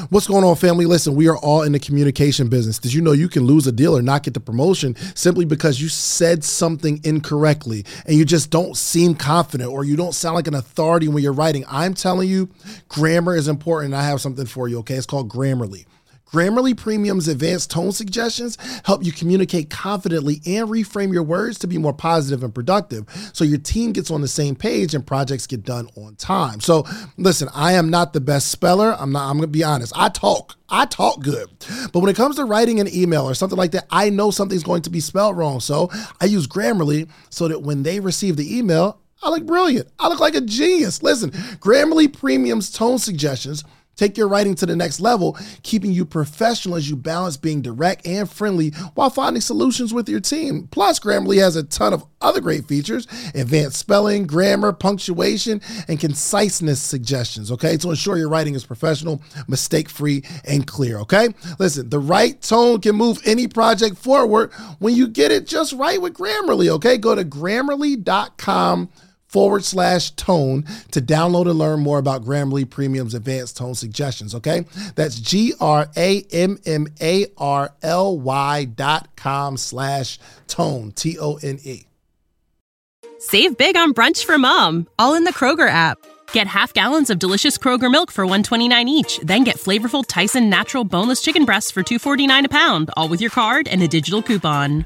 What's going on, family? Listen, we are all in the communication business. Did you know you can lose a deal or not get the promotion simply because you said something incorrectly and you just don't seem confident or you don't sound like an authority when you're writing? I'm telling you, grammar is important. I have something for you, okay? It's called Grammarly. Grammarly Premium's advanced tone suggestions help you communicate confidently and reframe your words to be more positive and productive so your team gets on the same page and projects get done on time. So, listen, I am not the best speller. I'm not I'm going to be honest. I talk. I talk good. But when it comes to writing an email or something like that, I know something's going to be spelled wrong. So, I use Grammarly so that when they receive the email, I look brilliant. I look like a genius. Listen, Grammarly Premium's tone suggestions take your writing to the next level, keeping you professional as you balance being direct and friendly while finding solutions with your team. Plus, Grammarly has a ton of other great features advanced spelling, grammar, punctuation, and conciseness suggestions, okay, to ensure your writing is professional, mistake free, and clear, okay? Listen, the right tone can move any project forward when you get it just right with Grammarly, okay? Go to grammarly.com forward slash tone to download and learn more about Grammarly Premium's advanced tone suggestions. Okay. That's G R A M M A R L Y dot com slash tone, T O N E. Save big on brunch for mom, all in the Kroger app. Get half gallons of delicious Kroger milk for 129 each, then get flavorful Tyson natural boneless chicken breasts for 249 a pound, all with your card and a digital coupon.